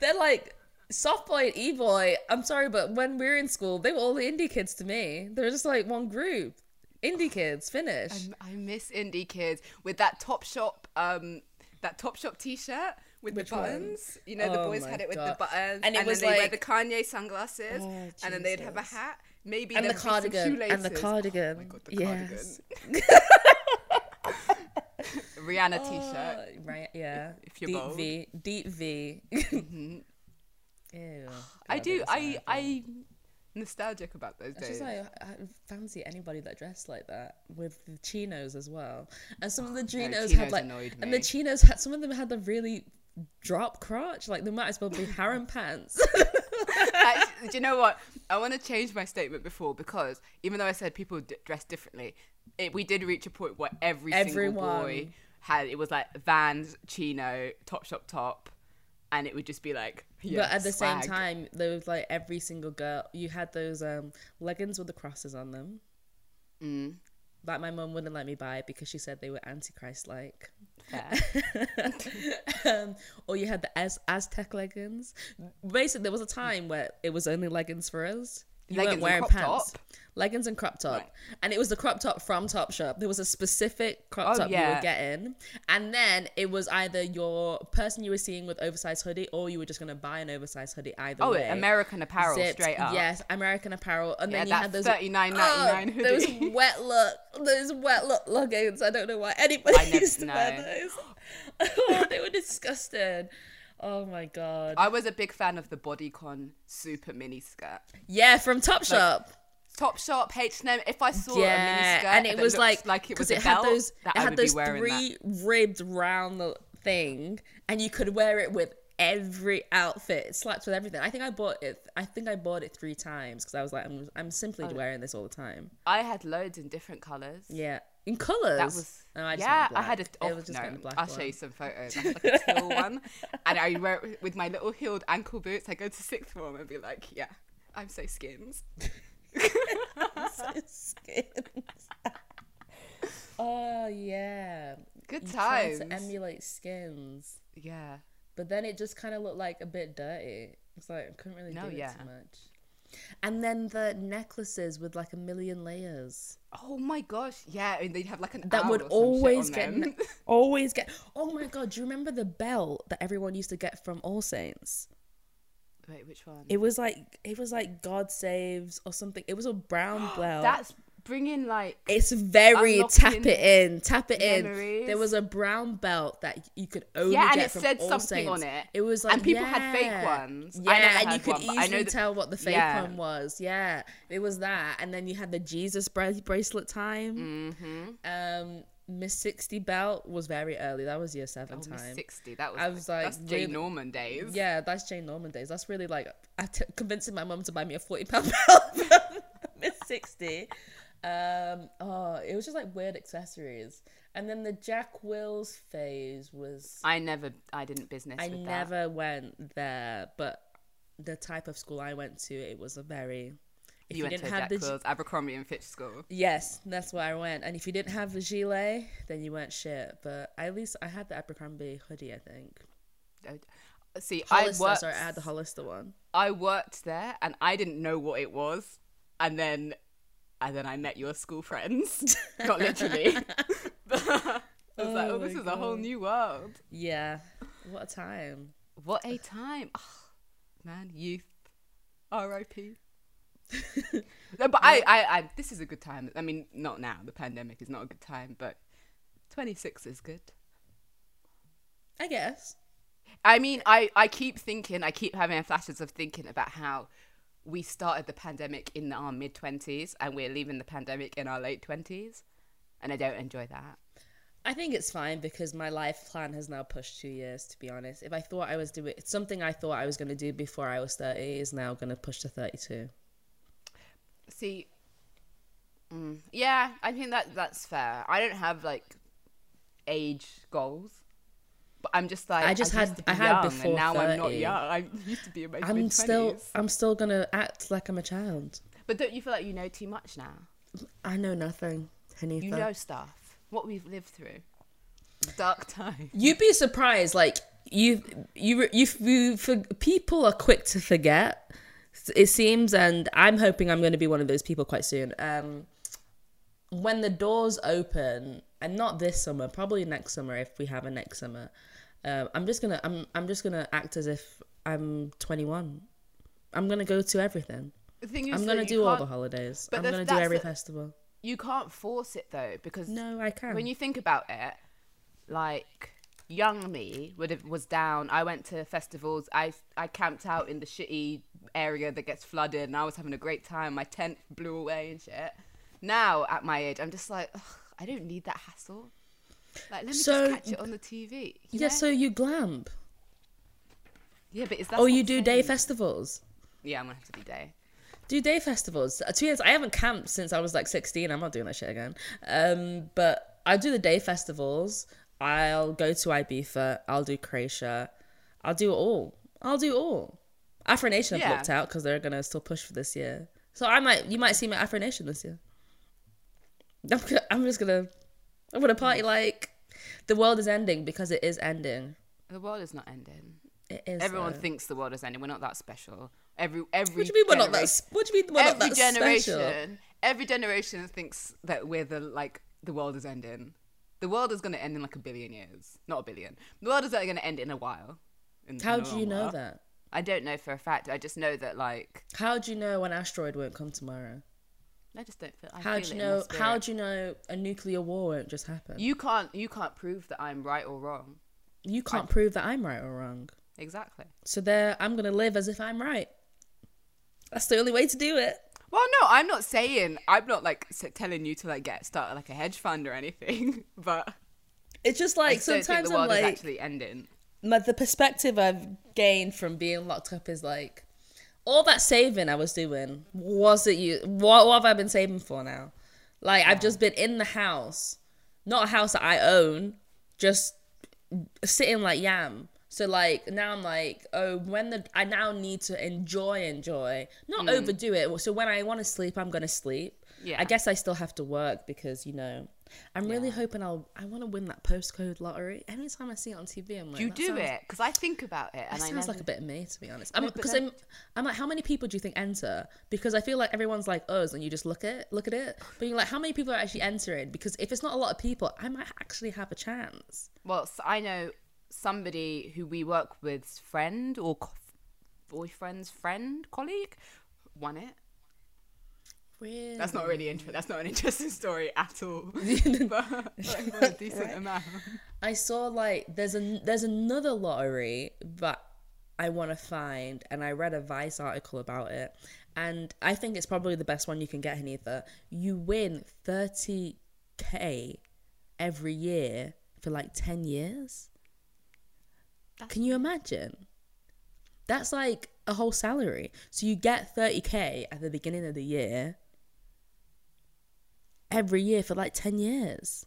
They're like soft boy and e boy. I'm sorry, but when we were in school, they were all the indie kids to me. They were just like one group. Indie [sighs] kids, finish. I miss indie kids with that Top Shop, um, that Top Shop T-shirt with Which the one? buttons. You know, the Oh boys had it with God. the buttons, And it and, was then they wear like- the Kanye sunglasses, Oh, and then they'd have a hat, maybe and the there'd some cardigan. And the cardigan. Oh my god, the yes. cardigan. [laughs] Rihanna oh, T-shirt. Oh, right, yeah. If you're deep bold. V. Deep V. Mm-hmm. [laughs] Ew. I do. I horrible. I nostalgic about those days. just like I fancy anybody that dressed like that with the chinos as well. And some of the [gasps] chinos had chinos like, annoyed and the chinos had some of them had the really drop crotch. Like they might as well be [laughs] harem pants. Actually, do you know what? I want to change my statement before because even though I said people d- dress differently, it, we did reach a point where every single boy had it was like Vans, chino, top shop top, and it would just be like. Yeah, but at the swag. same time, there was like every single girl. You had those um leggings with the crosses on them. Mm, Like my mum wouldn't let me buy it because she said they were antichrist like. [laughs] um, or you had the Az- Aztec leggings. Basically, there was a time where it was only leggings for us. You Leggings weren't wearing pants. top? Leggings and crop top, Right. and it was the crop top from Topshop. There was a specific crop Oh, top you were getting, and then it was either your person you were seeing with oversized hoodie, or you were just gonna buy an oversized hoodie. Either Oh, way, American Apparel, Zipped, straight up. Yes, American Apparel, and Yeah, then you had those $39.99 Oh, ah, those [laughs] wet look, those wet look leggings. I don't know why anybody I [laughs] used to wear those. [laughs] oh, they were disgusting. Oh my god. I was a big fan of the bodycon super mini skirt. yeah, from Topshop. Top Shop, H&M. If I saw a mini yeah, and it was like like it was a it had those that it had those three ribbed round the thing, and you could wear it with every outfit. It slapped with everything. I think I bought it. I think I bought it three times because I was like, I'm, I'm simply Oh. wearing this all the time. I had loads in different colors. Yeah, in colors. That was No, I just yeah. I had a oh, it was just oh, no. went black I'll one. show you some photos. I like a [laughs] teal one, and I wear it with my little heeled ankle boots. I go to sixth form and be like, yeah, I'm so skins. [laughs] oh yeah. Good You tried times. to emulate skins, yeah. but then it just kind of looked like a bit dirty. It's like I couldn't really No, do yeah. it too much. And then the necklaces with like a million layers Oh my gosh, yeah, and they'd have like an that would or some shit always get, ne- always get. Oh my god! Do you remember the belt that everyone used to get from All Saints? Wait, which one? It was like it was like God saves or something. It was a brown [gasps] belt. That's bringing like It's very tap it in, tap it in. There was a brown belt that you could only Yeah, and get it from said All something Saints. on it. It was like And people had fake ones. Yeah, and you could one, easily know that- tell what the fake Yeah. one was. Yeah, it was that, and then you had the Jesus bra- bracelet time. Mm-hmm. Um, Miss Sixty belt was very early. That was year seven Oh, Miss time. 60. That was, I was like, that's Jay really- Norman days. Yeah, that's Jane Norman days. That's really like I t- convincing my mum to buy me a forty pound belt [laughs] Miss Sixty. Um, oh, it was just like weird accessories. And then the Jack Wills phase was I never, I didn't business I with that. never went there, but the type of school I went to, it was a very. If You, went didn't have the Wills, Abercrombie and Fitch School. yes, that's where I went. And if you didn't have the gilet, then you weren't shit. But at least I had the Abercrombie hoodie. I think. See, Hollister, I worked. sorry, I had the Hollister one. I worked there, and I didn't know what it was, and then, and then I met your school friends. [laughs] Not literally. [laughs] [laughs] I was like, Oh oh, this my is a whole new world. Yeah, what a time. What a time, Ah, man! Youth, R.I.P. no, but I, I, I, this is a good time. I mean, not now. The pandemic is not a good time, but twenty six is good. I guess. I mean, I, I keep thinking, I keep having flashes of thinking about how we started the pandemic in our mid 20s and we're leaving the pandemic in our late 20s. And I don't enjoy that. I think it's fine because my life plan has now pushed two years. To be honest, if I thought I was doing something, I thought I was going to do before I was thirty is now going to push to thirty-two. See, mm, yeah, I think that that's fair. I don't have like age goals. But I'm just like I just had- to be I had young, before and now I'm not young. I used to be in my I'm mid still. I'm still gonna act like I'm a child. But don't you feel like you know too much now? I know nothing, Hanifah. You know stuff. What we've lived through. Dark time. [laughs] You'd be surprised. Like you, you, you, you for, people are quick to forget. It seems, and I'm hoping I'm going to be one of those people quite soon. Um, when the doors open, and not this summer, probably next summer if we have a next summer. Um, I'm just gonna, I'm, I'm just gonna act as if I'm 21. I'm gonna go to everything. The thing is, I'm gonna do all the holidays. I'm gonna do every the- festival. you can't force it though because No, I can't. when you think about it, like young me would have was down. I went to festivals. I I camped out in the shitty area that gets flooded, and I was having a great time. My tent blew away and shit. Now at my age, I'm just like, I don't need that hassle. Like, let me So- just catch it on the TV. yeah, know? so you glamp. yeah, but is that? Oh, you do day festivals. Yeah, I'm gonna have to be day. do day festivals. Uh, To be honest, I haven't camped since I was like 16. I'm not doing that shit again. Um, but I do the day festivals. I'll go to Ibiza. I'll do Croatia. I'll do it all. I'll do all. Afro Nation Yeah. looked out because they're gonna still push for this year. So I might, you might see my Afro Nation this year. [laughs] I'm, gonna, I'm just gonna, I'm gonna party like the world is ending because it is ending. The world is not ending. It is. Everyone though. thinks the world is ending. We're not that special. Every every. What do you mean we're not that? What do you mean we're not every that generation, special? every generation thinks that we're the like the world is ending. The world is going to end in like a billion years, not a billion. The world is only going to end in a while. In- How in do you know while. that? I don't know for a fact. I just know that like How do you know an asteroid won't come tomorrow? I just don't feel. I How feel do you know? How do you know a nuclear war won't just happen? You, can't. You can't prove that I'm right or wrong. You can't prove that I'm right or wrong. Exactly. So there, I'm gonna live as if I'm right. That's the only way to do it. Well, no, I'm not saying. I'm not like telling you to like get started like a hedge fund or anything. [laughs] But It's just like just don't think sometimes the I'm world is like, actually ending. my, the perspective I've gained from being locked up is like, all that saving I was doing was it you? What, what have I been saving for now? Like I've just been in the house, not a house that I own, just sitting like yam. So like now I'm like, oh, when the I now need to enjoy, enjoy, not mm. overdo it. So when I want to sleep, I'm gonna sleep. Yeah. I guess I still have to work because you know, I'm really Yeah. hoping I'll I want to win that postcode lottery. Anytime I see it on TV, I'm like, You do sounds- it because I think about it, and That I sounds never. like a bit of me, to be honest. I'm No, because then- I'm, I'm like, how many people do you think enter? Because I feel like everyone's like us, and you just look at look at it. But you're like, how many people are actually entering? Because if it's not a lot of people, I might actually have a chance. Well, so I know somebody who we work with's friend or co- boyfriend's friend, colleague, won it. Really? That's not really interesting. That's not an interesting story at all. [laughs] [laughs] but for a decent amount. I saw like there's a there's another lottery that I want to find, and I read a Vice article about it, and I think it's probably the best one you can get. Anita, you win thirty k every year for like ten years. Can you imagine? That's like a whole salary. So you get thirty k at the beginning of the year. Every year for like ten years.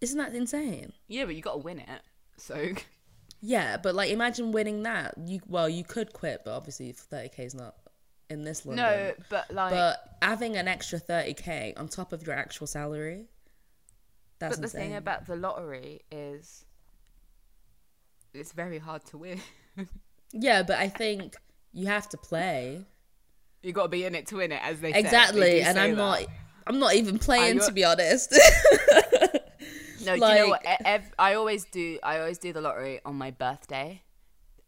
Isn't that insane? Yeah, but you got to win it. So Yeah, but like imagine winning that. You well, you could quit, but obviously thirty k is not in this London. no, but like, but having an extra thirty k on top of your actual salary. That's but the insane. thing about the lottery is, it's very hard to win. yeah, but I think you have to play you got to be in it to win it, as they say. They exactly, and I'm that. not. I'm not even playing to be honest. [laughs] No, do you know what? Ev- I always do. I always do the lottery on my birthday,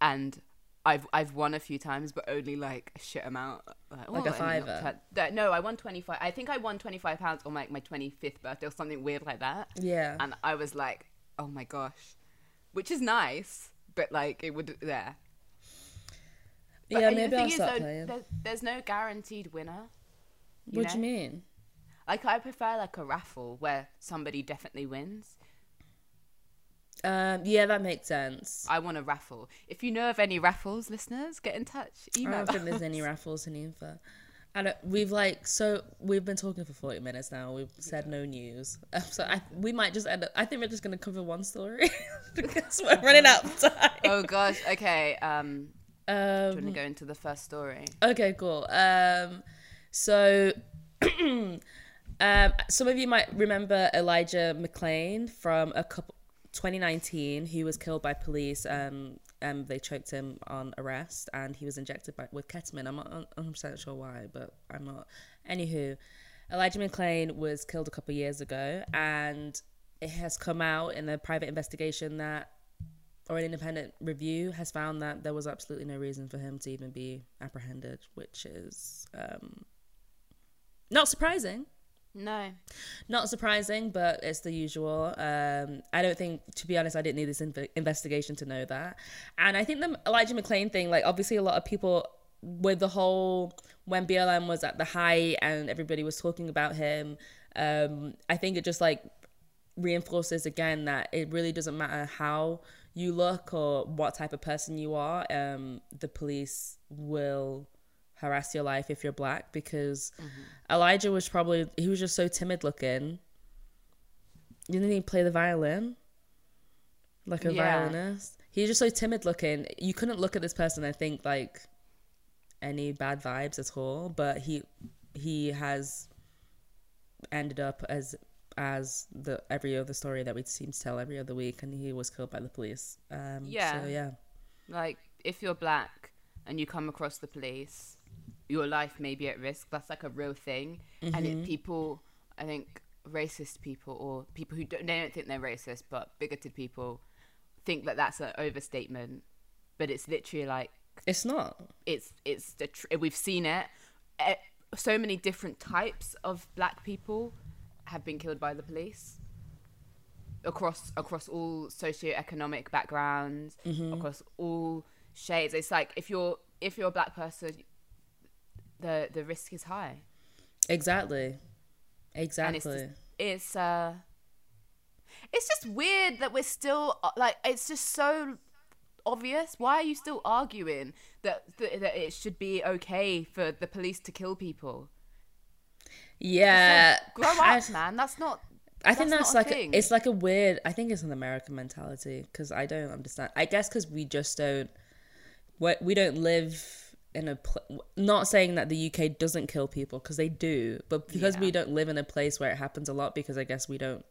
and I've I've won a few times, but only like a shit amount, like, Like a well, only not fiver? no, I won twenty five. I think I won twenty five pounds on like my twenty fifth birthday or something weird like that. yeah, And I was like, oh my gosh, which is nice, but like it would there. But yeah. the Maybe thing I'll is, start though, playing. There's, there's no guaranteed winner. you What do you mean? Like I prefer like a raffle where somebody definitely wins. Um, yeah, that makes sense. I want a raffle. If you know of any raffles, listeners, get in touch. I Email. don't think there's any raffles in Infa. And we've like so we've been talking for forty minutes now. We've said no news, Um, [laughs] so I, we might just end up. I think we're just gonna cover one story [laughs] because we're running out of time. oh gosh. Okay. Um, do you want to Um, go into the first story? okay, cool. Um, so [clears throat] um, some of you might remember Elijah McClain from a couple 2019. He was killed by police. Um, and they choked him on arrest, and he was injected by, with ketamine. I'm not 100 percent sure why, but I'm not. Anywho, Elijah McClain was killed a couple years ago, and it has come out in a private investigation that, or an independent review, has found that there was absolutely no reason for him to even be apprehended, which is um, not surprising. No. Not surprising, but it's the usual. Um, I don't think, to be honest, I didn't need this inv- investigation to know that. And I think the Elijah McClain thing, like, obviously, a lot of people with the whole when BLM was at the height and everybody was talking about him, um, I think it just like reinforces again that it really doesn't matter how you look or what type of person you are. Um, the police will harass your life if you're black because Elijah was probably he was just so timid looking. Didn't he play the violin? Like a Yeah. violinist. He's just so timid looking. You couldn't look at this person and think like any bad vibes at all. But he he has ended up as as the every other story that we seem to tell every other week and he was killed by the police. Um Yeah. so yeah. Like if you're black and you come across the police, your life may be at risk. That's like a real thing. And Mm-hmm. it, people, I think, racist people or people who don't, they don't think they're racist, but bigoted people think that that's an overstatement. But it's literally like It's not. it's it's the tr- we've seen it. So many different types of black people have been killed by the police across across all socioeconomic backgrounds, across all shades. It's like if you're if you're a black person, the the risk is high, Exactly. Exactly. it's just, it's uh it's just weird that we're still uh, like it's just so obvious why are you still arguing that, that that it should be okay for the police to kill people yeah. grow up I- man that's not I think that's, a like thing. it's like a weird. I think it's an American mentality because I don't understand. I guess because we just don't. We don't live in a. Pl- not saying that the UK doesn't kill people because they do, but because we don't live in a place where it happens a lot because I guess we don't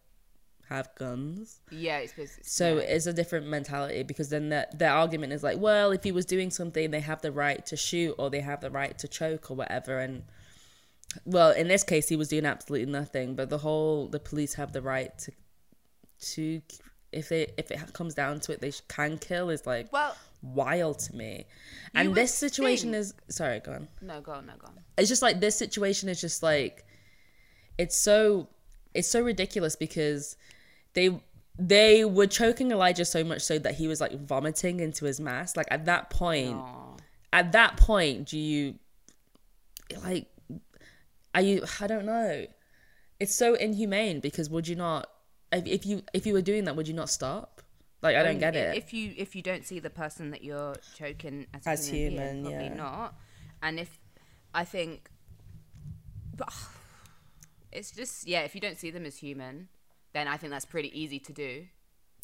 have guns. yeah it's, it's So yeah. it's a different mentality because then the, their argument is like, well, if he was doing something, they have the right to shoot or they have the right to choke or whatever. And well, in this case, he was doing absolutely nothing. But the whole the police have the right to to if they if it comes down to it they can kill is like Well, wild to me. And would this situation think- is sorry, go on. no, go on, no, go on. It's just like this situation is just like it's so it's so ridiculous because they they were choking Elijah so much so that he was like vomiting into his mask. Like at that point, Aw. at that point, do you like are you I don't know. It's so inhumane because would you not if, if you if you were doing that would you not stop? Like I don't get it. If you if you don't see the person that you're choking as, a As human, human, being, probably yeah. not. And if I think, but [sighs] it's just yeah. If you don't see them as human, then I think that's pretty easy to do.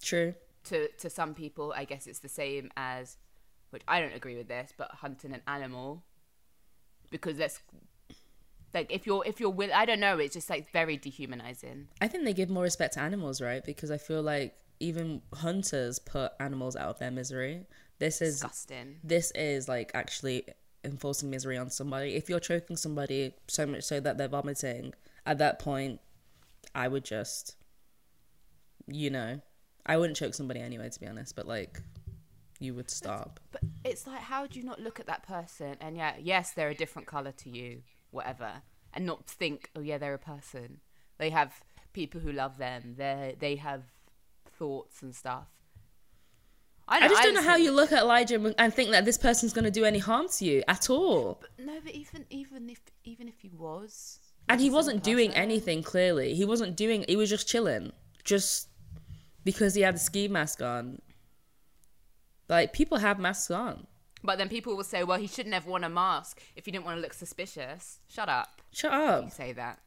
True. To to some people, I guess it's the same as, which I don't agree with this, but hunting an animal, because that's like if you're if you're will I don't know. It's just like very dehumanizing. I think they give more respect to animals, right? Because I feel like even hunters put animals out of their misery. This is Disgusting. this is like actually enforcing misery on somebody. If you're choking somebody so much so that they're vomiting, at that point, I would just, you know, I wouldn't choke somebody anyway, to be honest. But like, you would stop. But it's like, how do you not look at that person and yeah, yes, they're a different color to you, whatever, and not think, oh yeah, they're a person. They have people who love them. They they have thoughts and stuff. I just don't know how you look at Elijah and think that this person's going to do any harm to you at all. No, but even even if even if he was, And he wasn't doing anything clearly. He wasn't doing he was just chilling. Just because he had the ski mask on. Like people have masks on. But then people will say, well, he shouldn't have worn a mask if he didn't want to look suspicious. Shut up. Shut You up. say that.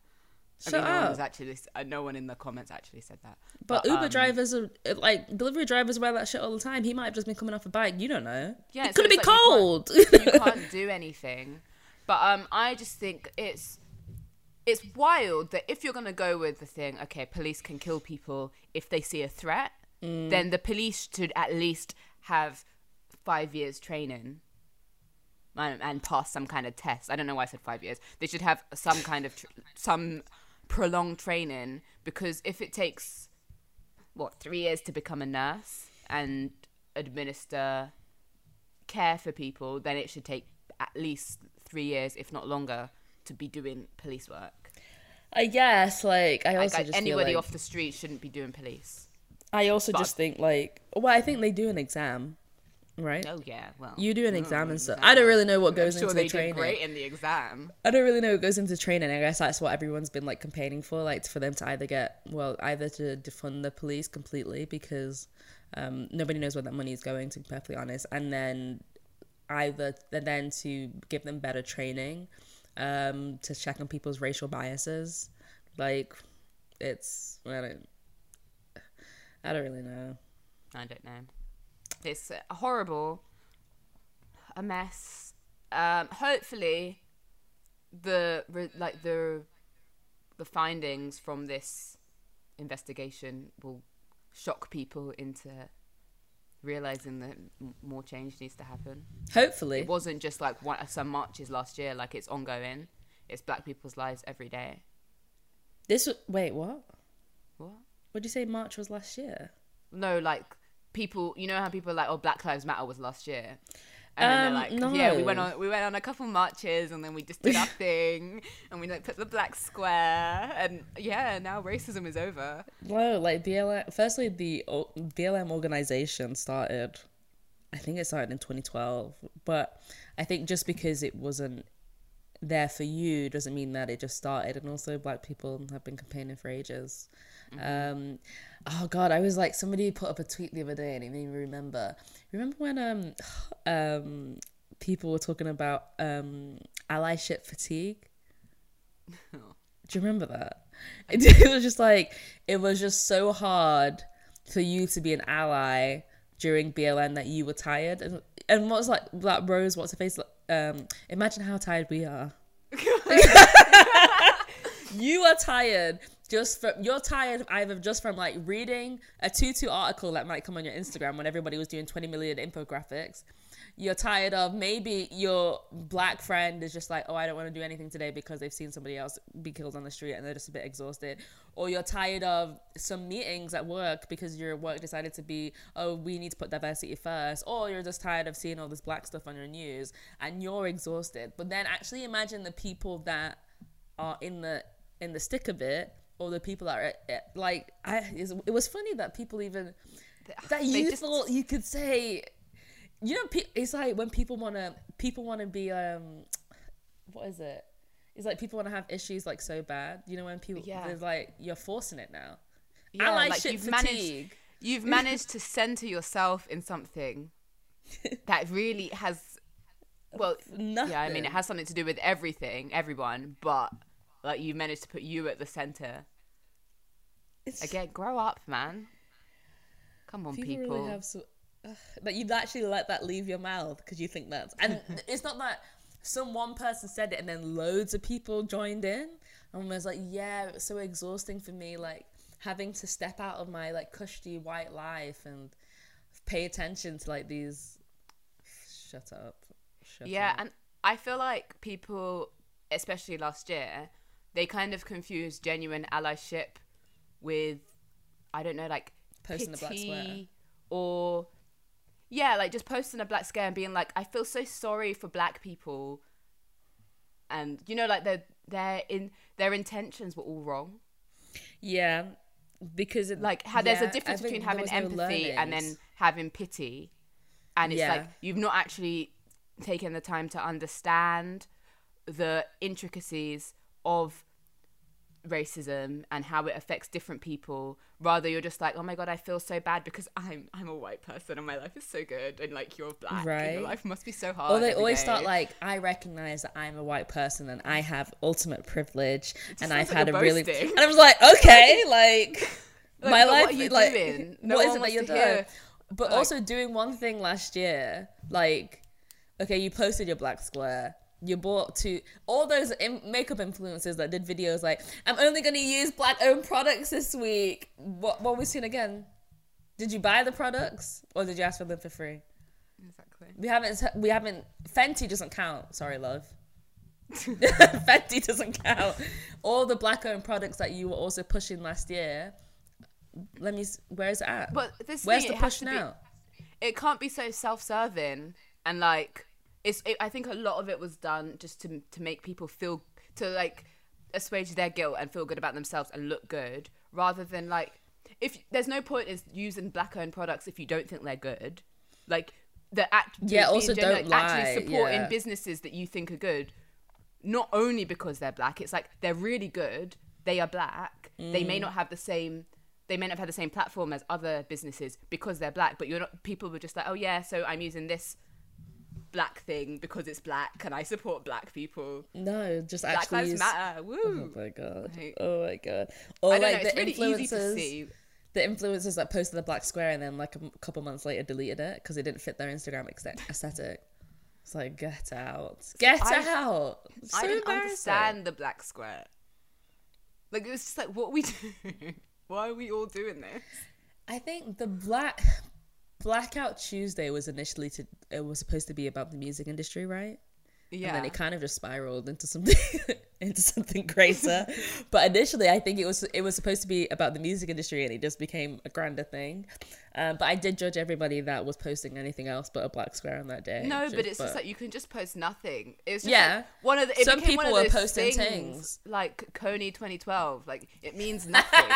Shut I mean, no one up. was actually. uh, No one in the comments actually said that. But, Uber um, drivers are like delivery drivers wear that shit all the time. He might have just been coming off a bike. You don't know. Yeah, it so could be it's like you can't- cold. [laughs] you [laughs] can't do anything. But um, I just think it's it's wild that if you're gonna go with the thing, okay, police can kill people if they see a threat, Mm. then the police should at least have five years training. And, and pass some kind of test. I don't know why I said five years. They should have some kind of tr- some prolonged training because if it takes what three years to become a nurse and administer care for people, then it should take at least three years, if not longer, to be doing police work. I guess like I also like, just anybody feel like, off the street shouldn't be doing police. I also but- just think like well I think they do an exam, right? Oh yeah, well, You do an exam and stuff. I don't really know what goes sure into they the training. did great in the exam. I don't really know what goes into training. I guess that's what everyone's been like campaigning for, like for them to either get well, either to defund the police completely because um, nobody knows where that money is going. To be perfectly honest, and then either and then to give them better training um, to check on people's racial biases. Like it's I don't I don't really know. I don't know. It's uh, horrible, a mess. Um, hopefully, the like the the findings from this investigation will shock people into realizing that m- more change needs to happen. Hopefully, It wasn't just like one, some marches last year; like it's ongoing. It's Black people's lives every day. this wait what? What? What did you say? March was last year. No, like people. You know how people are like, "Oh, Black Lives Matter was last year," and then Um, they're like, "Yeah, we went on we went on a couple marches, and then we just did our [laughs] thing, and we like put the black square, and yeah, now racism is over." No, like BLM. Firstly, the o- BLM organization started. I think it started in 2012, but I think just because it wasn't there for you doesn't mean that it just started. And also, Black people have been campaigning for ages. Um, oh God, I was like somebody put up a tweet the other day, and it made me remember. Remember when um [sighs] um people were talking about um allyship fatigue? [laughs] Do you remember that? It, [laughs] it was just like it was just so hard for you to be an ally during BLM that you were tired and and what's like that Rose what's her face um imagine how tired we are. [laughs] [laughs] you are tired just from you're tired either just from like reading a tutu article that might come on your Instagram when everybody was doing 20 million infographics. You're tired of maybe your black friend is just like, oh, I don't want to do anything today because they've seen somebody else be killed on the street and they're just a bit exhausted. Or you're tired of some meetings at work because your work decided to be, oh, we need to put diversity first. Or you're just tired of seeing all this black stuff on your news and you're exhausted. But then actually imagine the people that are in the in the stick of it or the people that are eh, like I it was funny that people even that [laughs] you just, thought you could say you know it's like when people want to people want to be um what is it it's like people want to have issues like so bad you know when people yeah. there's like you're forcing it now yeah Ally like you've fatigue. managed you've [laughs] managed to center yourself in something [laughs] that really has well Nothing. yeah i mean it has something to do with everything everyone but like you managed to put you at the center it's... again grow up man come on people, people. Really have so that you'd actually let that leave your mouth because you think that's and [laughs] it's not that some one person said it and then loads of people joined in and was like yeah it's so exhausting for me like having to step out of my like cushy white life and pay attention to like these [sighs] shut up shut yeah up. and i feel like people especially last year they kind of confused genuine allyship with i don't know like posting pity, a black sweater or yeah, like just posting a black scare and being like, I feel so sorry for black people, and you know, like their their in their intentions were all wrong. Yeah, because it, like how yeah, there's a difference between having empathy no and then having pity, and it's yeah. like you've not actually taken the time to understand the intricacies of racism and how it affects different people rather you're just like oh my god i feel so bad because i'm i'm a white person and my life is so good and like you're black right and your life must be so hard or they always day. start like i recognize that i'm a white person and i have ultimate privilege and i've had a boasting. really and i was like okay [laughs] like, like my life what like doing? [laughs] No what is it that you're doing but like, also doing one thing last year like okay you posted your black square you bought to all those in- makeup influencers that did videos like i'm only going to use black owned products this week. What what we seen again. Did you buy the products or did you ask for them for free? Exactly. We haven't we haven't Fenty doesn't count. Sorry love. [laughs] [laughs] Fenty doesn't count. All the black owned products that you were also pushing last year let me where's it at? But this where's thing, the push now be, it can't be so self-serving and like it's it, I think a lot of it was done just to to make people feel to like assuage their guilt and feel good about themselves and look good rather than like if there's no point in using black owned products if you don't think they're good like the act yeah also don't like, actually supporting yeah. businesses that you think are good not only because they're black it's like they're really good they are black mm. they may mm. not have the same they may not have had the same platform as other businesses because they're black but you're not people were just like oh yeah so i'm using this black thing because it's black and I support black people. No, just black actually lives use... matter. Oh woo! Oh my god! Oh my god! Or like know, the really influencers, the influencers that posted the black square and then like a couple months later deleted it because it didn't fit their Instagram aesthetic. It's like get out, get I, out. So I didn't understand the black square. Like it was just like, what we [laughs] do? Why are we all doing this? I think the black Blackout Tuesday was initially to it was supposed to be about the music industry, right? Yeah. And then it kind of just spiraled into something [laughs] into something greater. [laughs] but initially, I think it was it was supposed to be about the music industry, and it just became a grander thing. Um, but I did judge everybody that was posting anything else but a black square on that day. No, just, but it's but... just like you can just post nothing. It's yeah. Like one of the, some people were posting things, things like Kony 2012. Like it means [laughs] nothing.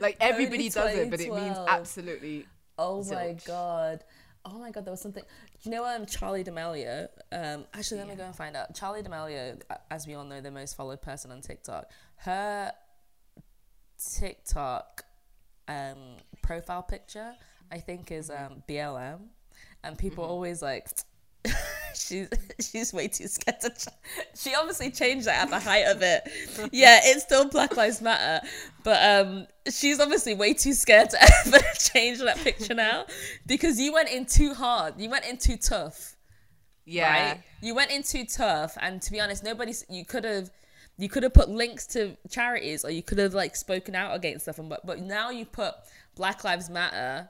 like everybody does it, but it means absolutely Oh Zilch. my god. Oh my god, there was something. Do you know um Charli D'Amelio? Um, actually, let yeah. me go and find out. Charli D'Amelio, as we all know, the most followed person on TikTok. Her TikTok um profile picture, I think, is um BLM, and people mm-hmm. always like [laughs] she's [laughs] she's way too scared to. Ch- she obviously changed that at the height of it. Yeah, it's still Black Lives Matter, but um, she's obviously way too scared to [laughs] ever change that picture now because you went in too hard. You went in too tough. Yeah, right? you went in too tough, and to be honest, nobody. You could have. You could have put links to charities, or you could have like spoken out against stuff. And but but now you put Black Lives Matter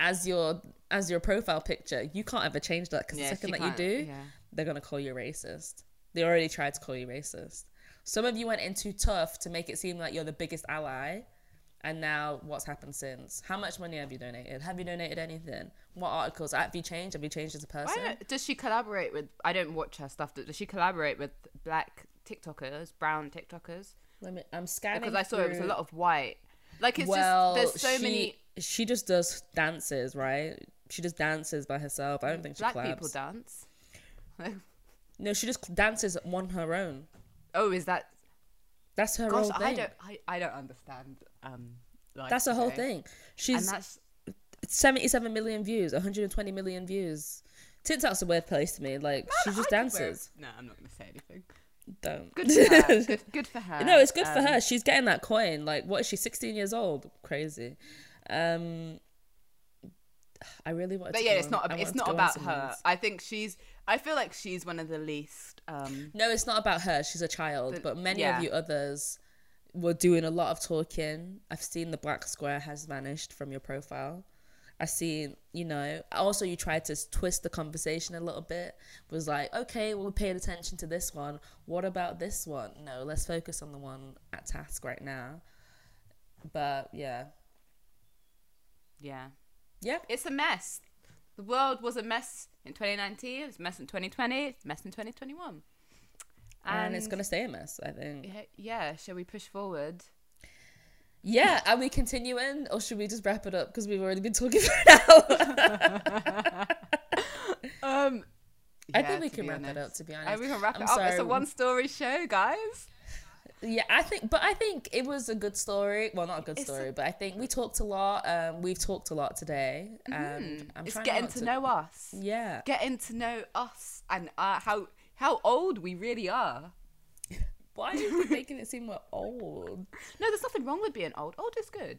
as your as your profile picture. You can't ever change that because Yeah, the second she that you do, yeah. they're gonna call you racist. They already tried to call you racist. Some of you went in too tough to make it seem like you're the biggest ally. And now, what's happened since? How much money have you donated? Have you donated anything? What articles have you changed? Have you changed as a person? Does she collaborate with? I don't watch her stuff. Does she collaborate with black TikTokers, brown TikTokers? Let me. I'm scanning Because I saw it was a lot of white. Like it's well, just there's so she, many She just does dances, right? She just dances by herself. I don't think she black collabs. people dance. [laughs] No, she just dances on her own. oh, is that? That's her Gosh, whole thing. I don't. I, I don't understand. Um, life That's the whole today. thing. And She's 77 million views, 120 million views. TikTok's a weird place to me. Like she just I dances. No, I'm not going to say anything. Don't. Good for her. [laughs] good, good for her. no, it's good for Um, her. She's getting that coin. Like, what is she? 16 years old? Crazy. Um, I really want. But yeah, it's on- not. It's not about her. I think she's. I feel like she's one of the least. Um, No, it's not about her. She's a child. But- But many yeah. of you others were doing a lot of talking. I've seen the black square has vanished from your profile. I seen, you know, also you tried to twist the conversation a little bit. Was like, okay, well, we paid attention to this one. What about this one? No, let's focus on the one at task right now. But yeah, yeah, yeah, it's a mess. The world was a mess in 2019. It's a mess in 2020. It's a mess in 2021. and, it's gonna stay a mess. I think. Yeah, yeah. Shall we push forward? Yeah, are we continuing or should we just wrap it up because we've already been talking [laughs] for an hour? [laughs] Um, I think we can wrap it up. To be Uh, honest, we can wrap I'm it up. It's a one-story show, guys. Yeah, I think, but I think it was a good story. Well, not a good It's a- story, but I think we talked a lot. Um, we've talked a lot today, and I'm Mm-hmm. It's getting not to know us. Yeah, Getting to know us and uh, how how old we really are. Why are you making it seem we're old? No, there's nothing wrong with being old. Old is good.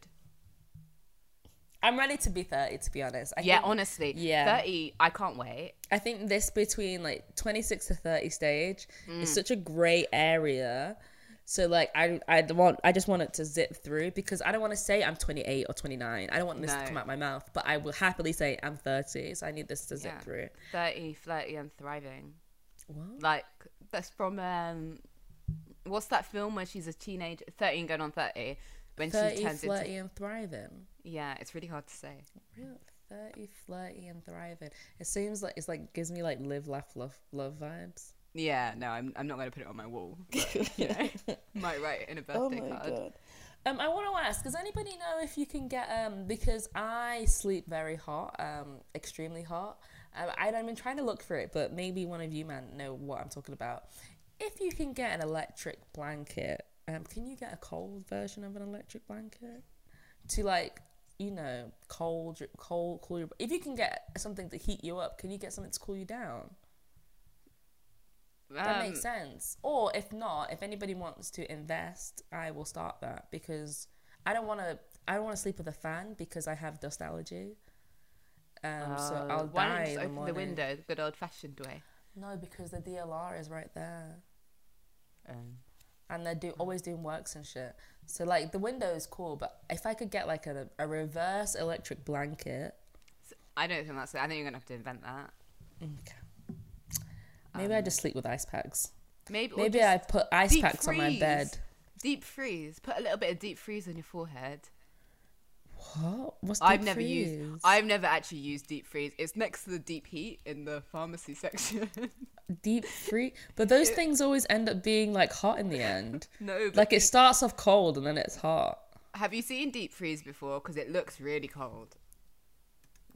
I'm ready to be 30. To be honest, I yeah, think, honestly. yeah. 30, I can't wait. I think this between like 26 to 30 stage Mm. is such a gray area. So like I I want I just want it to zip through because I don't want to say I'm 28 or 29. I don't want this to come out my mouth, but I will happily say I'm 30. So I need this to zip Yeah. through. 30, flirty, and thriving. What? Like, that's from, um, what's that film where she's a teenager, 13 going on 30, when 30, she turns flirty, into. and thriving. Yeah, it's really hard to say. Real 30, flirty, and thriving. It seems like it's like gives me like live, laugh, love, love vibes. Yeah, no, I'm, I'm not going to put it on my wall. But, [laughs] you know, might write it in a birthday card. Um, I want to ask: Does anybody know if you can get um? Because I sleep very hot, um, extremely hot. Um, I, I've been trying to look for it, but maybe one of you man know what I'm talking about. If you can get an electric blanket, um, can you get a cold version of an electric blanket to like, you know, cold, your- cold, cool your? If you can get something to heat you up, can you get something to cool you down? That Um, makes sense. Or if not, if anybody wants to invest, I will start that because I don't want to. I don't want to sleep with a fan because I have dust allergy. Um, so uh, I'll why die don't you just the open the window, the good old fashioned way? No, because the DLR is right there, Um, and they're do always doing works and shit. So like the window is cool, but if I could get like a a reverse electric blanket, I don't think that's. It. I think you're gonna have to invent that. okay. Maybe I just sleep with ice packs. Maybe. Maybe I put ice deep packs on my bed. Deep freeze. Put a little bit of deep freeze on your forehead. What? What's I've deep never used. I've never actually used deep freeze. It's next to the deep heat in the pharmacy section. [laughs] deep free but those things always end up being like hot in the end. [laughs] No, but like it starts off cold and then it's hot. Have you seen deep freeze before? Because it looks really cold.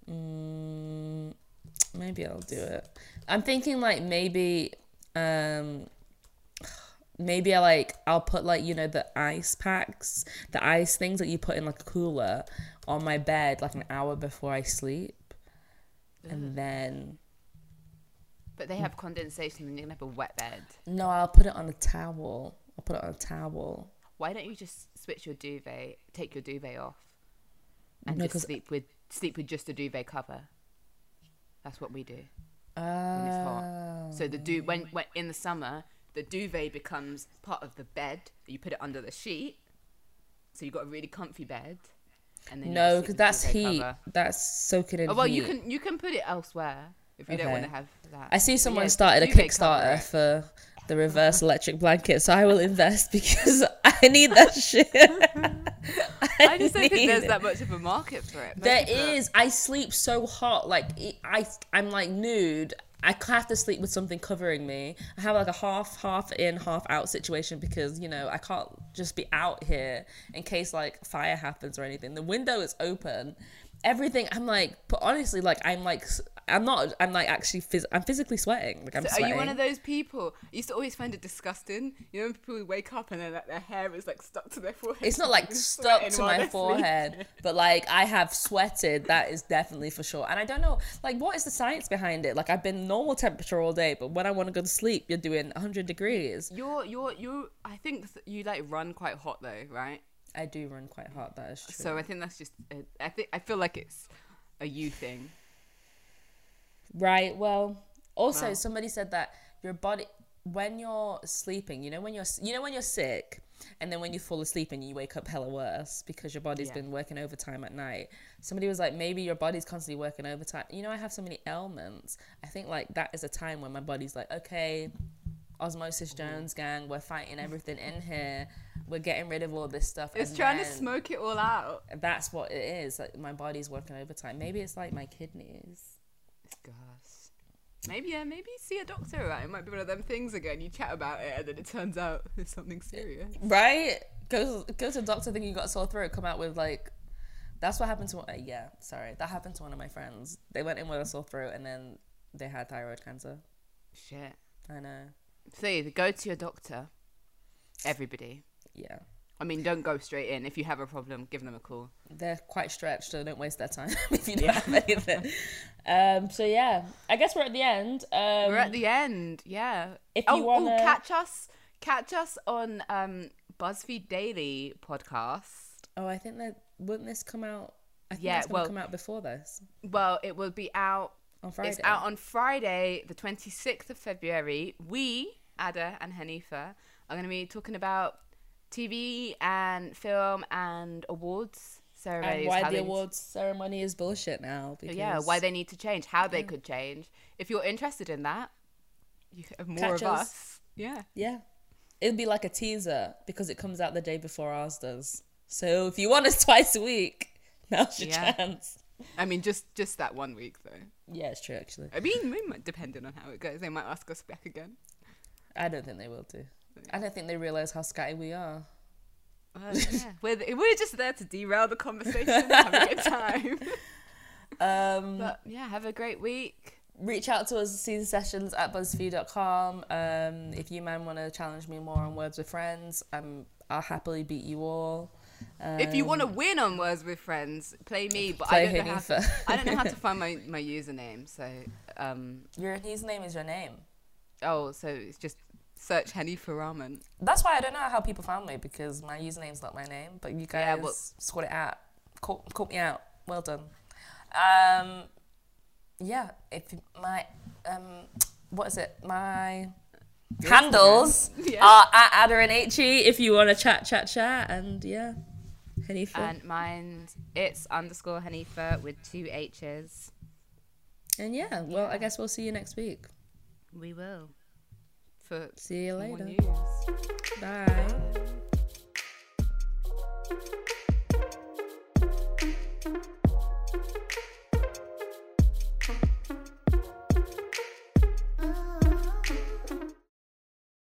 mm, maybe i'll do it. I'm thinking like maybe um maybe i like i'll put like you know the ice packs the ice things that you put in like a cooler on my bed like an hour before i sleep. And then But they have condensation, and you're gonna have a wet bed. no i'll put it on a towel i'll put it on a towel Why don't you just switch your duvet, take your duvet off, and No, just sleep with sleep with just a duvet cover? That's what we do. uh, it's hot. So the du when, when in the summer, the duvet becomes part of the bed. You put it under the sheet, so you've got a really comfy bed. And then No, because that's heat. cover. That's soaking in Oh, well, heat. you can you can put it elsewhere if you don't want to have that. I see someone yeah, started a Kickstarter for the reverse electric blanket, so I will invest [laughs] because I need that [laughs] shit. I just don't think there's it. that much of a market for it. There is. I sleep so hot. Like I, I'm like nude. I have to sleep with something covering me. I have like a half, half in, half out situation because you know I can't just be out here in case like fire happens or anything. The window is open. Everything. I'm like, but honestly, like I'm like, I'm not. I'm like actually, phys- I'm physically sweating. Like I'm So sweating. are you one of those people? I used to always find it disgusting. You know, when people wake up and then like, their hair is like stuck to their forehead. It's not [laughs] like stuck to my forehead, but like I have sweated. That is definitely for sure. And I don't know, like, what is the science behind it? Like, I've been normal temperature all day, but when I want to go to sleep, you're doing 100 degrees. You're you're you. I think you like run quite hot though, right? I do run quite hard. That is true. So I think that's just. A, I think I feel like it's a you thing. Right. Well, also Wow. somebody said that your body when you're sleeping, you know when you're you know when you're sick and then when you fall asleep and you wake up hella worse because your body's Yeah. been working overtime at night. Somebody was like maybe your body's constantly working overtime. You know I have so many ailments. I think like that is a time when my body's like okay, Osmosis Jones gang, we're fighting everything in here. We're getting rid of all this stuff. It's and trying to smoke it all out. That's what it is. Like my body's working overtime. Maybe it's like my kidneys. Gosh. Maybe yeah, maybe see a doctor. Right? It might be one of them things again. You chat about it, and then it turns out [laughs] it's something serious. Right? Go go to the doctor thinking you got a sore throat, come out with like that's what happened to uh, yeah, sorry. That happened to one of my friends. They went in with a sore throat and then they had thyroid cancer. Shit. I know. So either go to your doctor. Everybody. Yeah. I mean, don't go straight in. If you have a problem, give them a call. They're quite stretched, so don't waste their time [laughs] if you don't have anything. Um, so yeah, I guess we're at the end. Um, We're at the end. Yeah. if oh, you oh, wanna- catch us, catch us on um, BuzzFeed Daily podcast. Oh, I think that wouldn't this come out? I think Yeah, gonna well- come out before this Well, it will be out. On Friday. It's out on Friday, the twenty sixth of February. We, Ada and Hanifa, are going to be talking about TV and film and awards ceremonies. and why the they need to- awards ceremony is bullshit now. Oh, because Yeah, why they need to change, how they could change. If you're interested in that, you have more Catch of us. us. Yeah. Yeah. It'd be like a teaser because it comes out the day before ours does. So if you want us [laughs] twice a week, now's your Yeah. chance. I mean, just just that one week though. Yeah, it's true actually. I mean, we might, depending on how it goes, they might ask us back again. I don't think they will do. I don't think they realise how scatty we are. Uh, [laughs] yeah. we're, we're just there to derail the conversation, have a good time. [laughs] Um, But yeah, have a great week. reach out to us Seasoned Sessions at buzzfeed.com. Um, if you man want to challenge me more on Words with Friends, um, I'll happily beat you all. Um, if you want to win on Words with Friends, play me. But Play I don't know how to, I don't know how to find my, [laughs] my username. So um your his name is your name. oh, so it's just search Henny for Ramen. That's why I don't know how people found me because my username's not my name, but you guys Yeah, well- sort it out. Caught, caught me out. Well done. Um, yeah. If my um, what is it? My handles [laughs] Yeah. are at Ada and H-E if you want to chat, chat, chat, and yeah, Hanifa. And mine's it's underscore Hanifa with two H's. and yeah, well, I guess we'll see you next week. We will. For See you later. news. Bye.